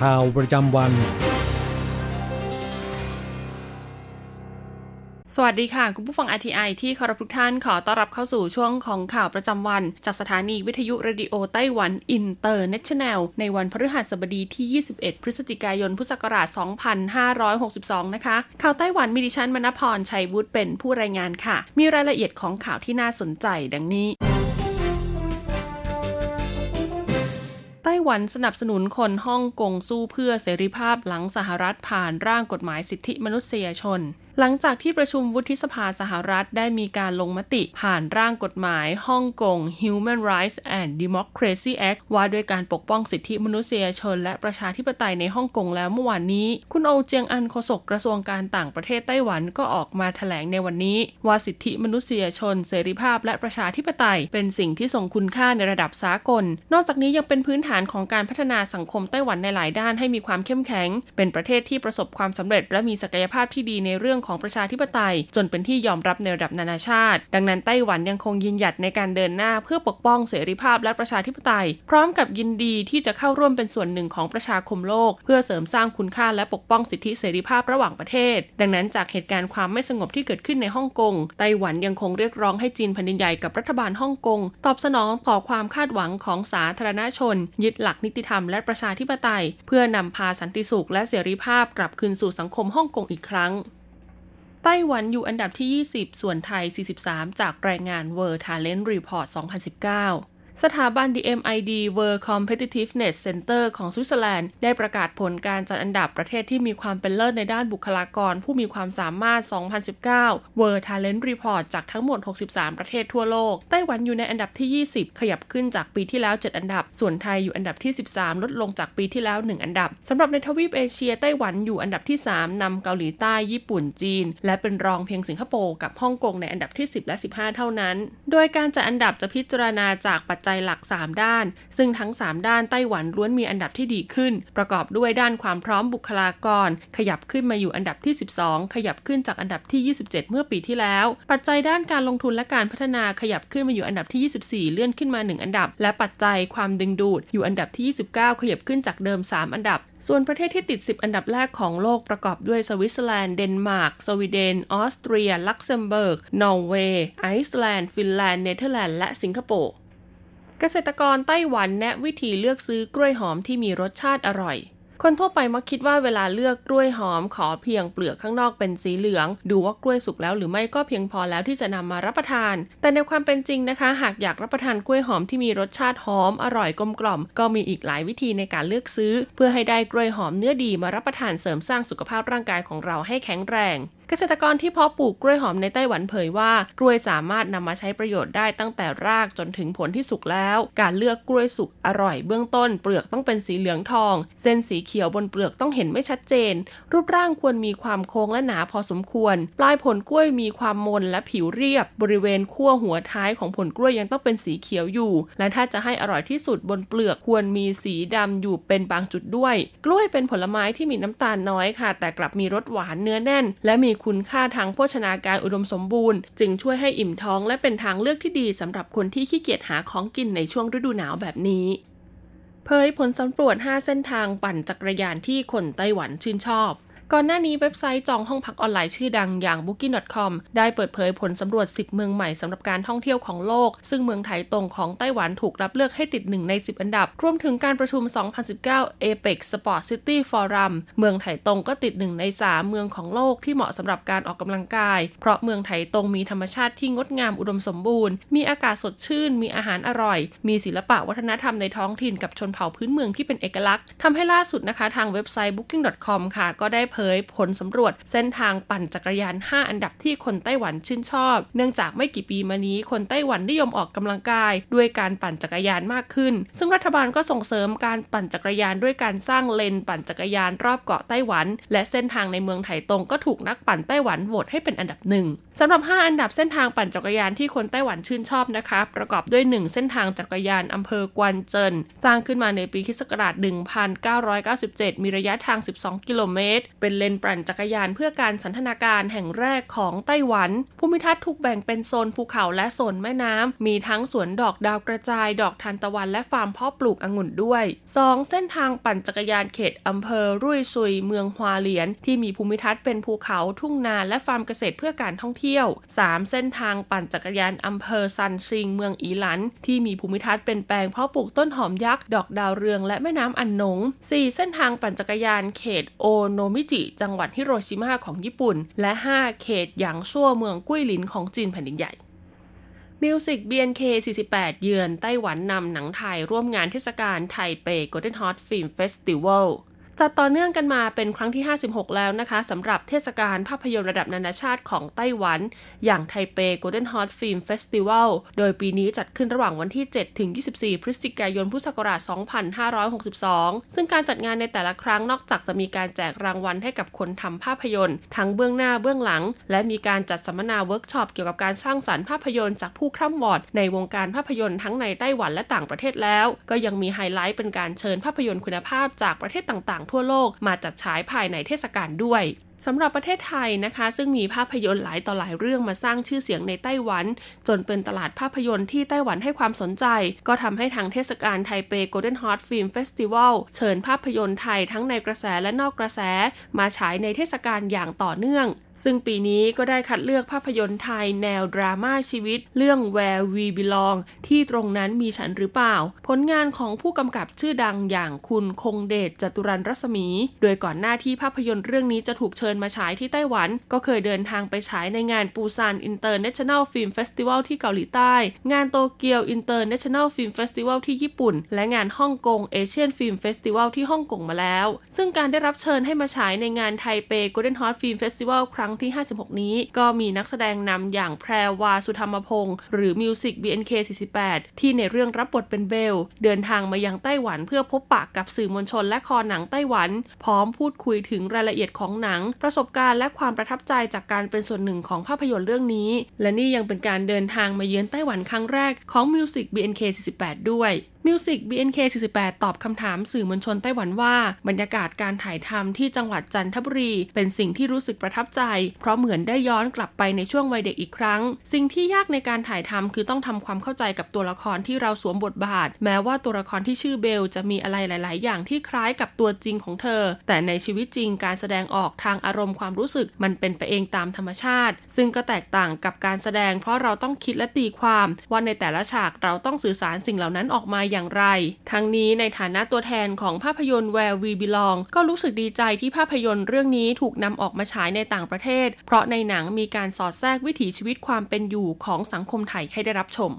ข่าวประจำวัน สวัสดีค่ะ คุณผู้ฟัง RTI ที่เคารพทุกท่านขอต้อนรับเข้าสู่ช่วงของข่าวประจำวัน จากสถานีวิทยุ Radio Taiwan International ในวันพฤหัสบดีที่ 21 พฤศจิกายนพุทธศักราช 2562 นะคะ ข่าวไต้หวันมีดิฉันมณพรชัยวุฒิเป็นผู้รายงานค่ะ มีรายละเอียดของข่าวที่น่าสนใจดังนี้ ไต้หวันสนับสนุนคนฮ่องกงสู้เพื่อเสรีภาพหลังสหรัฐผ่านร่างกฎหมายสิทธิมนุษยชน หลังจากที่ประชุมวุฒิสภาสหรัฐได้มีการลงมติผ่านร่างกฎหมายฮ่องกง Human Rights and Democracy Act ว่าด้วยการปกป้องสิทธิมนุษยชน และประชาธิปไตยในฮ่องกงแล้วเมื่อวานนี้ คุณโอเจียงอันโฆษกกระทรวงการต่างประเทศไต้หวันก็ออกมาแถลงในวันนี้ ว่าสิทธิมนุษยชน เสรีภาพ และประชาธิปไตย เป็นสิ่งที่ทรงคุณค่าในระดับสากล นอกจากนี้ยังเป็นพื้นฐานของการพัฒนาสังคมไต้หวันในหลายด้านให้มีความเข้มแข็ง เป็นประเทศที่ประสบความสำเร็จ และมีศักยภาพที่ดีในเรื่องของของประชาธิปไตย จนเป็นที่ยอมรับในระดับนานาชาติ ดังนั้นไต้หวันยังคงยืนหยัดในการเดินหน้าเพื่อปกป้องเสรีภาพและประชาธิปไตย พร้อมกับยินดีที่จะเข้าร่วมเป็นส่วนหนึ่งของประชาคมโลก เพื่อเสริมสร้างคุณค่าและปกป้องสิทธิเสรีภาพระหว่างประเทศ ดังนั้นจากเหตุการณ์ความไม่สงบที่เกิดขึ้นในฮ่องกงไต้หวันยังคงเรียกร้องให้จีนแผ่นดินใหญ่กับรัฐบาลฮ่องกงตอบสนองต่อความคาดหวังของสาธารณชน ยึดหลักนิติธรรมและประชาธิปไตย เพื่อนำพาสันติสุขและเสรีภาพกลับคืนสู่สังคมฮ่องกงอีกครั้ง ไต้หวันอยู่อันดับที่ 20 ส่วนไทย 43 จากรายงาน World Talent Report 2019 สถาบัน DMID World Competitiveness Center ของสวิตเซอร์แลนด์ได้ประกาศผลการจัดอันดับประเทศที่มีความเป็นเลิศในด้านบุคลากรผู้มีความสามารถ 2019 World Talent Report จากทั้งหมด 63 ประเทศทั่วโลก ไต้หวันอยู่ในอันดับที่ 20 ขยับขึ้นจากปีที่แล้ว 7 อันดับ ส่วนไทยอยู่อันดับที่ 13 ลดลงจากปีที่แล้ว 1 อันดับสำหรับในทวีปเอเชียไต้หวันอยู่อันดับที่ 3นำเกาหลีใต้ญี่ปุ่นจีน และเป็นรองเพียงสิงคโปร์กับฮ่องกงในอันดับที่ 10 และ 15 เท่านั้น โดยการจัดอันดับจะพิจารณาจากปัจจัยหลัก 3 ด้าน ซึ่งทั้ง 3 ด้านไต้หวันล้วนมีอันดับที่ดีขึ้น ประกอบด้วยด้านความพร้อมบุคลากร ขยับขึ้นมาอยู่อันดับที่ 12 ขยับขึ้นจากอันดับที่ 27 เมื่อปีที่แล้ว ปัจจัยด้านการลงทุนและการพัฒนาขยับขึ้นมาอยู่อันดับที่ 24 เลื่อนขึ้นมา 1 อันดับ และปัจจัยความดึงดูดอยู่อันดับที่ 29 ขยับขึ้นจากเดิม 3 อันดับส่วนประเทศที่ติด 10 อันดับแรกของโลกประกอบด้วยสวิตเซอร์แลนด์ เดนมาร์ก สวีเดน ออสเตรีย ลักเซมเบิร์ก นอร์เวย์ ไอซ์แลนด์ ฟินแลนด์ เนเธอร์แลนด์ และสิงคโปร์ เกษตรกรไต้หวันแนะวิธีเลือกซื้อกล้วยหอมที่มีรสชาติอร่อย คนทั่วไปมักคิดว่าเวลาเลือกกล้วยหอมขอเพียงเปลือกข้างนอกเป็นสีเหลือง ดูว่ากล้วยสุกแล้วหรือไม่ก็เพียงพอแล้วที่จะนำมารับประทาน แต่ในความเป็นจริงนะคะ หากอยากรับประทานกล้วยหอมที่มีรสชาติหอมอร่อยกลมกล่อม ก็มีอีกหลายวิธีในการเลือกซื้อ เพื่อให้ได้กล้วยหอมเนื้อดีมารับประทานเสริมสร้างสุขภาพร่างกายของเราให้แข็งแรง เกษตรกรที่เพาะปลูกกล้วยหอมในไต้หวันเผยว่ากล้วยสามารถนำมาใช้ประโยชน์ได้ตั้งแต่รากจนถึงผลที่สุกแล้ว การเลือกกล้วยสุกอร่อยเบื้องต้น เปลือกต้องเป็นสีเหลืองทอง เส้นสีเขียวบนเปลือกต้องเห็นไม่ชัดเจน รูปร่างควรมีความโค้งและหนาพอสมควร ปลายผลกล้วยมีความมนและผิวเรียบ บริเวณขั้วหัวท้ายของผลกล้วยยังต้องเป็นสีเขียวอยู่ และถ้าจะให้อร่อยที่สุดบนเปลือกควรมีสีดำอยู่เป็นบางจุดด้วย กล้วยเป็นผลไม้ที่มีน้ำตาลน้อยค่ะ แต่กลับมีรสหวานเนื้อแน่น และมีคุณค่าทางโภชนาการอุดมสมบูรณ์ จึงช่วยให้อิ่มท้องและเป็นทางเลือกที่ดีสำหรับคนที่ขี้เกียจหาของกินในช่วงฤดูหนาวแบบนี้เผยผลสำรวจ 5 เส้นทางปั่นจักรยานที่คนไต้หวันชื่นชอบ ก่อนหน้านี้เว็บไซต์จองห้องพักออนไลน์ชื่อดังอย่าง booking.com ได้เปิดเผยผลสำรวจ 10 เมืองใหม่สำหรับการท่องเที่ยวของโลก ซึ่งเมืองไถตรงของไต้หวันถูกรับเลือกให้ติด 1 ใน 10 อันดับ รวมถึงการประชุม 2019 APEC Sport City Forum เมืองไถตรงก็ติด 1 ใน 3 เมืองของโลกที่เหมาะสำหรับการออกกำลังกาย เพราะเมืองไถตรงมีธรรมชาติที่งดงามอุดมสมบูรณ์ มีอากาศสดชื่น มีอาหารอร่อย มีศิลปะวัฒนธรรมในท้องถิ่นกับชนเผ่าพื้นเมืองที่เป็นเอกลักษณ์ทำให้ล่าสุดนะคะทางเว็บไซต์ booking.com ค่ะก็ได้เผยผลสำรวจเส้นทางปั่นจักรยาน 5 อันดับที่คนไต้หวันชื่นชอบ เนื่องจากไม่กี่ปีมานี้คนไต้หวันนิยมออกกำลังกาย ด้วยการปั่นจักรยานมากขึ้น ซึ่งรัฐบาลก็ส่งเสริมการปั่นจักรยานด้วยการสร้างเลนปั่นจักรยานรอบเกาะไต้หวัน และเส้นทางในเมืองไถตรงก็ถูกนักปั่นไต้หวันโหวตให้เป็นอันดับหนึ่งสำหรับ 5 อันดับเส้นทางปั่นจักรยานที่คนไต้หวันชื่นชอบนะคะ ประกอบด้วย 1 เส้นทางจักรยานอำเภอกวนเจิน สร้างขึ้นมาในปีคศ1997 มีระยะทาง 12 กิโลเมตร เป็นเลนปั่นจักรยานเพื่อการสันทนาการแห่งแรกของไต้หวัน ภูมิทัศน์ถูกแบ่งเป็นโซนภูเขาและโซนแม่น้ำมีทั้งสวนดอกดาวกระจาย ดอกทานตะวันและฟาร์มเพาะปลูกองุ่นด้วย 2. เส้นทางปั่นจักรยานเขตอำเภอรุ่ยซุยเมืองฮวาเหลียน ที่มีภูมิทัศน์เป็นภูเขาทุ่งนาและฟาร์มเกษตรเพื่อการท่องเที่ยว 3. เส้นทางปั่นจักรยานอำเภอซันซิงเมืองอีหลัน ที่มีภูมิทัศน์เป็นแปลงเพาะปลูกต้นหอมยักษ์ดอกดาวเรืองและแม่น้ำอันหนง 4. เส้นทางปั่นจักรยานเขตโอโนมิจิจังหวัดฮิโรชิมาของญี่ปุ่น และ 5 เขตหยางซั่วเมืองกุ้ยหลินของจีนแผ่นดินใหญ่มิวสิก BNK 48 เยือนไต้หวันนำหนังไทยร่วมงานเทศกาลไทเป Golden Horse Film Festival จัดต่อเนื่องกันมาเป็นครั้งที่ 56 แล้วนะคะสำหรับเทศกาลภาพยนตร์ระดับนานาชาติของไต้หวัน อย่างไทเป Golden Horse Film Festival โดยปีนี้จัดขึ้นระหว่างวันที่ 7 ถึง 24 พฤศจิกายนพุทธศักราช 2562 ซึ่งการจัดงานในแต่ละครั้งนอกจากจะมีการแจกรางวัลให้กับคนทำภาพยนตร์ ทั้งเบื้องหน้าเบื้องหลัง และมีการจัดสัมมนาเวิร์กช็อปเกี่ยวกับการสร้างสรรค์ภาพยนตร์จากผู้คร่ำวอดในวงการภาพยนตร์ทั้งในไต้หวันและต่างประเทศแล้ว ก็ยังมีไฮไลท์เป็นการเชิญภาพยนตร์คุณภาพจากประเทศต่างๆทั่วโลกมาจัดฉายภายในเทศกาลด้วย สำหรับประเทศไทยนะคะ ซึ่งมีภาพยนตร์หลายต่อหลายเรื่องมาสร้างชื่อเสียงในไต้หวัน จนเป็นตลาดภาพยนตร์ที่ไต้หวันให้ความสนใจ ก็ทำให้ทางเทศกาลไทเป Golden Hot Film Festival เชิญภาพยนตร์ไทยทั้งในกระแสและนอกกระแส มาฉายในเทศกาลอย่างต่อเนื่อง ซึ่งปีนี้ก็ได้คัดเลือกภาพยนตร์ไทยแนวดราม่าชีวิต เรื่อง Where We Belong ที่ตรงนั้นมีฉันหรือเปล่า ผลงานของผู้กำกับชื่อดังอย่างคุณคงเดชจตุรันรัศมี โดยก่อนหน้าที่ภาพยนตร์เรื่องนี้จะถูกเชิญมาฉายที่ไต้หวัน ก็เคยเดินทางไปฉายในงานปูซาน International Film Festival ที่เกาหลีใต้ งานโตเกียว International Film Festival ที่ญี่ปุ่น และงานฮ่องกง Asian Film Festival ที่ฮ่องกงมาแล้ว ซึ่งการได้รับเชิญให้มาฉายในงานไทเป Golden Horse Film Festival ครั้งที่ 56 นี้ ก็มีนักแสดงนำอย่างแพรวาสุธรรมพงศ์หรือมิวสิก BNK 48ที่ในเรื่องรับบทเป็นเบล เดินทางมายังไต้หวันเพื่อพบปะกับสื่อมวลชนและคอหนังไต้หวัน พร้อมพูดคุยถึงรายละเอียดของหนังประสบการณ์และความประทับใจจากการเป็นส่วนหนึ่งของภาพยนตร์เรื่องนี้ และนี่ยังเป็นการเดินทางมาเยือนไต้หวันครั้งแรกของมิวสิก BNK 48 ด้วยมิวสิก BNK 48 ตอบคำถามสื่อมวลชนไต้หวันว่า บรรยากาศการถ่ายทำที่จังหวัดจันทบุรี เป็นสิ่งที่รู้สึกประทับใจ เพราะเหมือนได้ย้อนกลับไปในช่วงวัยเด็กอีกครั้ง สิ่งที่ยากในการถ่ายทำคือต้องทำความเข้าใจกับตัวละครที่เราสวมบทบาท แม้ว่าตัวละครที่ชื่อเบล จะมีอะไรหลาย ๆ อย่างที่คล้ายกับตัวจริงของเธอ แต่ในชีวิตจริงการแสดงออกทางอารมณ์ความรู้สึก มันเป็นไปเองตามธรรมชาติ ซึ่งก็แตกต่างกับการแสดง เพราะเราต้องคิดและตีความว่าในแต่ละฉากเราต้องสื่อสารสิ่งเหล่านั้นออกมาอย่างไร ทั้งนี้ในฐานะตัวแทนของภาพยนตร์ Where We Belong ก็รู้สึกดีใจที่ภาพยนตร์เรื่องนี้ถูกนำออกมาฉายในต่างประเทศ เพราะในหนังมีการสอดแทรกวิถีชีวิตความเป็นอยู่ของสังคมไทยให้ได้รับชม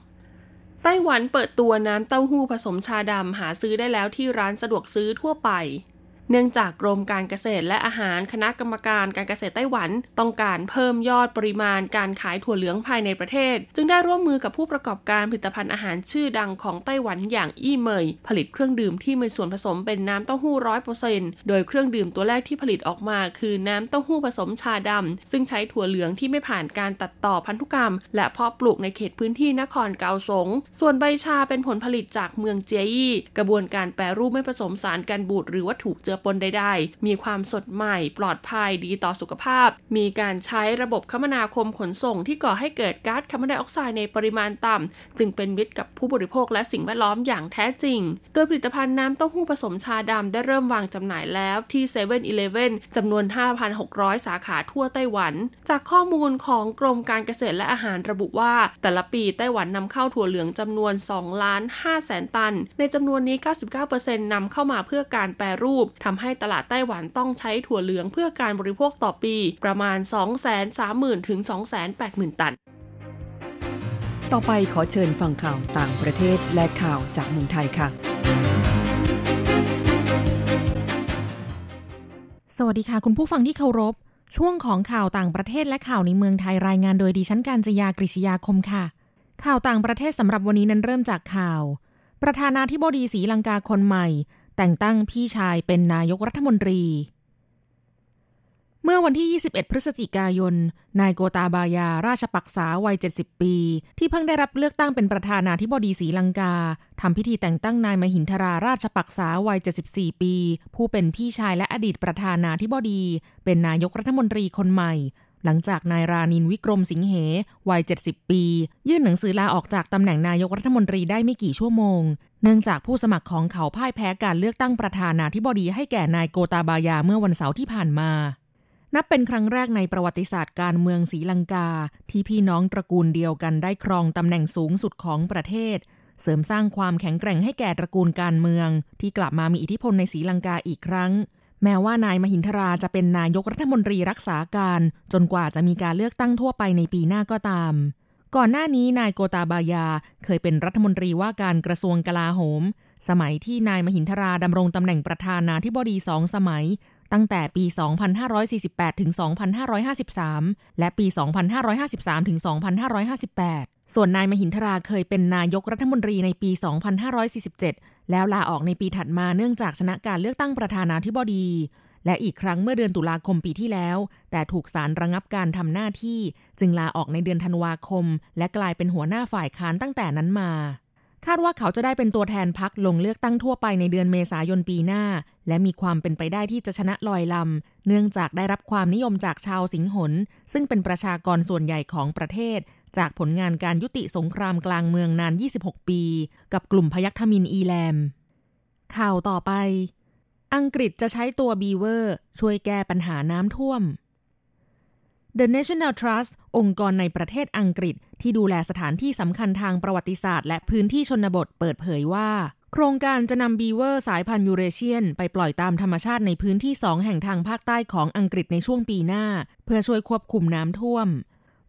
ไต้หวันเปิดตัวน้ำเต้าหู้ผสมชาดำหาซื้อได้แล้วที่ร้านสะดวกซื้อทั่วไป เนื่องจากกรมการเกษตรและอาหารคณะกรรมการการเกษตรไต้หวัน ต้องการเพิ่มยอดปริมาณการขายถั่วเหลืองภายในประเทศ จึงได้ร่วมมือกับผู้ประกอบการผลิตภัณฑ์อาหารชื่อดังของไต้หวันอย่างอี้เมย ผลิตเครื่องดื่มที่มีส่วนผสมเป็นน้ำเต้าหู้ร้อยเปอร์เซ็นต์โดยเครื่องดื่มตัวแรกที่ผลิตออกมา คือน้ำเต้าหู้ผสมชาดำซึ่งใช้ถั่วเหลืองที่ไม่ผ่านการตัดต่อพันธุกรรม และเพาะปลูกในเขตพื้นที่นครเกาสง ส่วนใบชาเป็นผลผลิตจากเมืองเจียยี่ กระบวนการแปรรูปไม่ผสมสารกันบูดหรือวัตถุเจือปนใดๆ มีความสดใหม่ปลอดภัยดีต่อสุขภาพ มีการใช้ระบบคมนาคมขนส่งที่ก่อให้เกิดก๊าซคาร์บอนไดออกไซด์ในปริมาณต่ำ จึงเป็นมิตรกับผู้บริโภคและสิ่งแวดล้อมอย่างแท้จริง โดยผลิตภัณฑ์น้ำเต้าหู้ผสมชาดำได้เริ่มวางจำหน่ายแล้วที่7 e เ e ่ e อเจำนวน 5,600 สาขาทั่วไต้หวัน จากข้อมูลของกรมการเกษตรและอาหารระบุว่า แต่ละปีไต้หวันนำเข้าถั่วเหลืองจำนวน2ล้าน5แสนตัน ในจำนวนนี้ 99%นำเข้ามาเพื่อการแปรรูปทำให้ตลาดไต้หวันต้องใช้ถั่วเหลืองเพื่อการบริโภคต่อปีประมาณ 230,000ถึง280,000 ตัน ต่อไปขอเชิญฟังข่าวต่างประเทศและข่าวจากเมืองไทยค่ะ สวัสดีค่ะ คุณผู้ฟังที่เคารพ ช่วงของข่าวต่างประเทศและข่าวในเมืองไทยรายงานโดยดิฉันการจยากริชยาคมค่ะ ข่าวต่างประเทศสำหรับวันนี้นั้นเริ่มจากข่าว ประธานาธิบดีศรีลังกาคนใหม่ แต่งตั้งพี่ชายเป็นนายกรัฐมนตรี เมื่อวันที่ 21 พฤศจิกายน นายโกตาบายา ราชปักษาวัย 70 ปี ที่เพิ่งได้รับเลือกตั้งเป็นประธานาธิบดีศรีลังกาทำพิธีแต่งตั้งนายมหินทราราชปักษาวัย 74 ปี ผู้เป็นพี่ชายและอดีตประธานาธิบดี เป็นนายกรัฐมนตรีคนใหม่หลังจากนายรานินวิกรมสิงเหวัย 70 ปี ยื่นหนังสือลาออกจากตำแหน่งนายกรัฐมนตรีได้ไม่กี่ชั่วโมง เนื่องจากผู้สมัครของเขาพ่ายแพ้การเลือกตั้งประธานาธิบดีให้แก่นายโกตาบายาเมื่อวันเสาร์ที่ผ่านมา นับเป็นครั้งแรกในประวัติศาสตร์การเมืองศรีลังกา ที่พี่น้องตระกูลเดียวกันได้ครองตำแหน่งสูงสุดของประเทศ เสริมสร้างความแข็งแกร่งให้แก่ตระกูลการเมือง ที่กลับมามีอิทธิพลในศรีลังกาอีกครั้ง แม้ว่านายมหินทราจะเป็นนายกรัฐมนตรีรักษาการ จนกว่าจะมีการเลือกตั้งทั่วไปในปีหน้าก็ตาม ก่อนหน้านี้นายโกตาบายาเคยเป็นรัฐมนตรีว่าการกระทรวงกลาโหม สมัยที่นายมหินทราดำรงตำแหน่งประธานาธิบดีสองสมัย ตั้งแต่ปี 2548 ถึง 2553 และปี 2553 ถึง 2558 ส่วนนายมหินทราเคยเป็นนายกรัฐมนตรีในปี 2547 แล้วลาออกในปีถัดมาเนื่องจากชนะการเลือกตั้งประธานาธิบดี และอีกครั้งเมื่อเดือนตุลาคมปีที่แล้ว แต่ถูกสารระงับการทำหน้าที่ จึงลาออกในเดือนธันวาคม และกลายเป็นหัวหน้าฝ่ายค้านตั้งแต่นั้นมา คาดว่าเขาจะได้เป็นตัวแทนพักลงเลือกตั้งทั่วไปในเดือนเมษายนปีหน้า และมีความเป็นไปได้ที่จะชนะลอยลำ เนื่องจากได้รับความนิยมจากชาวสิงหน ซึ่งเป็นประชากรส่วนใหญ่ของประเทศ จากผลงานการยุติสงครามกลางเมืองนาน 26 ปี กับกลุ่มพยัคฆ์มินอีแลม ข่าวต่อไป อังกฤษจะใช้ตัวบีเวอร์ช่วยแก้ปัญหาน้ำท่วม The National Trust องค์กรในประเทศอังกฤษ ที่ดูแลสถานที่สำคัญทางประวัติศาสตร์ และพื้นที่ชนบทเปิดเผยว่า โครงการจะนำบีเวอร์สายพันธุ์ยูเรเชียน ไปปล่อยตามธรรมชาติในพื้นที่สองแห่งทางภาคใต้ของอังกฤษในช่วงปีหน้า เพื่อช่วยควบคุมน้ำท่วม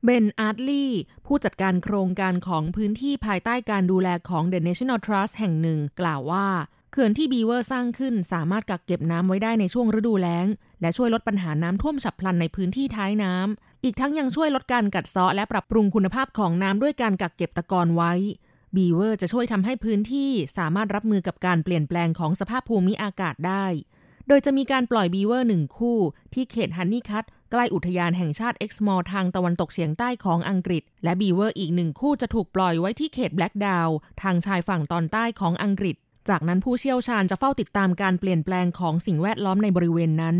เบน อาร์ตลีย์ผู้จัดการโครงการของพื้นที่ภายใต้การดูแลของ The National Trust แห่งหนึ่ง กล่าวว่า เขื่อนที่บีเวอร์สร้างขึ้นสามารถกักเก็บน้ำไว้ได้ในช่วงฤดูแล้ง และช่วยลดปัญหาน้ำท่วมฉับพลันในพื้นที่ท้ายน้ำ อีกทั้งยังช่วยลดการกัดเซาะและปรับปรุงคุณภาพของน้ำด้วยการกักเก็บตะกอนไว้บีเวอร์จะช่วยทำให้พื้นที่สามารถรับมือกับการเปลี่ยนแปลงของสภาพภูมิอากาศได้ โดยจะมีการปล่อยบีเวอร์หนึ่งคู่ ที่เขตฮันนี่คัตใกล้อุทยานแห่งชาติเอ็กซ์มอร์ทางตะวันตกเฉียงใต้ของอังกฤษ และบีเวอร์อีกหนึ่งคู่จะถูกปล่อยไว้ที่เขตแบล็กดาวน์ทางชายฝั่งตอนใต้ของอังกฤษ จากนั้นผู้เชี่ยวชาญจะเฝ้าติดตามการเปลี่ยนแปลงของสิ่งแวดล้อมในบริเวณนั้น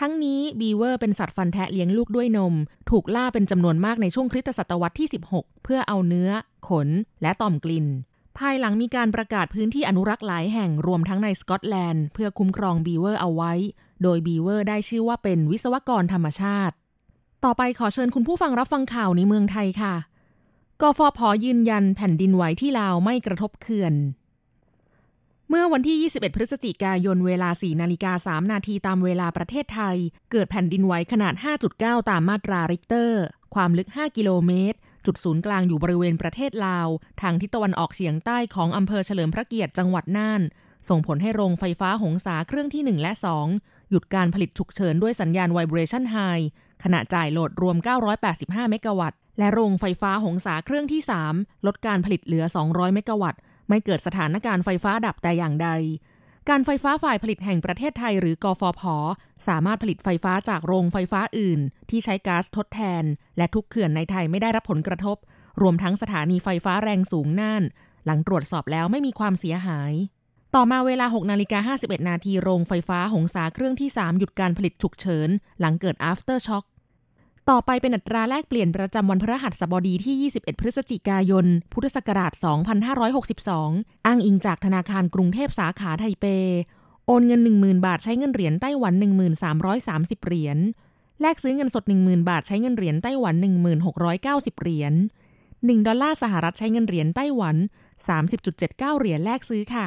ทั้งนี้บีเวอร์เป็นสัตว์ฟันแทะเลี้ยงลูกด้วยนม ถูกล่าเป็นจำนวนมากในช่วงคริสตศตวรรษที่ 16 เพื่อเอาเนื้อ ขน และต่อมกลิ่น ภายหลังมีการประกาศพื้นที่อนุรักษ์หลายแห่งรวมทั้งในสกอตแลนด์เพื่อคุ้มครองบีเวอร์เอาไว้ โดยบีเวอร์ได้ชื่อว่าเป็นวิศวกรธรรมชาติ ต่อไปขอเชิญคุณผู้ฟังรับฟังข่าวในเมืองไทยค่ะกฟผยืนยันแผ่นดินไหวที่ลาวไม่กระทบเขื่อน เมื่อวันที่ 21 พฤศจิกายนเวลา 4 นาฬิกา 3 นาทีตามเวลาประเทศไทย เกิดแผ่นดินไหวขนาด 5.9 ตามมาตราริกเตอร์ ความลึก 5 กิโลเมตร จุดศูนย์กลางอยู่บริเวณประเทศลาว ทางทิศตะวันออกเฉียงใต้ของอำเภอเฉลิมพระเกียรติจังหวัดน่าน ส่งผลให้โรงไฟฟ้าหงสาเครื่องที่ 1 และ 2 หยุดการผลิตฉุกเฉินด้วยสัญญาณ Vibration High ขณะจ่ายโหลดรวม 985 เมกะวัตต์ และโรงไฟฟ้าหงสาเครื่องที่ 3 ลดการผลิตเหลือ 200 เมกะวัตต์ ไม่เกิดสถานการณ์ไฟฟ้าดับแต่อย่างใด การไฟฟ้าฝ่ายผลิตแห่งประเทศไทยหรือกฟผ สามารถผลิตไฟฟ้าจากโรงไฟฟ้าอื่น ที่ใช้ก๊าซทดแทน และทุกเขื่อนในไทยไม่ได้รับผลกระทบ รวมทั้งสถานีไฟฟ้าแรงสูงน่าน หลังตรวจสอบแล้วไม่มีความเสียหาย ต่อมาเวลา6นาฬิกา51 นาทีโรงไฟฟ้าหงสาเครื่องที่ 3 หยุดการผลิตฉุกเฉิน หลังเกิด after shock ต่อไปเป็นอัตราแลกเปลี่ยนประจำวันพฤหัสบดีที่ 21 พฤศจิกายน พุทธศักราช 2562 อ้างอิงจากธนาคารกรุงเทพสาขาไทเป โอนเงิน 10,000 บาทใช้เงินเหรียญไต้หวัน 1330 เหรียญ แลกซื้อเงินสด 10,000 บาทใช้เงินเหรียญไต้หวัน 1690 เหรียญ 1 ดอลลาร์สหรัฐใช้เงินเหรียญไต้หวัน 30.79 เหรียญแลกซื้อค่ะ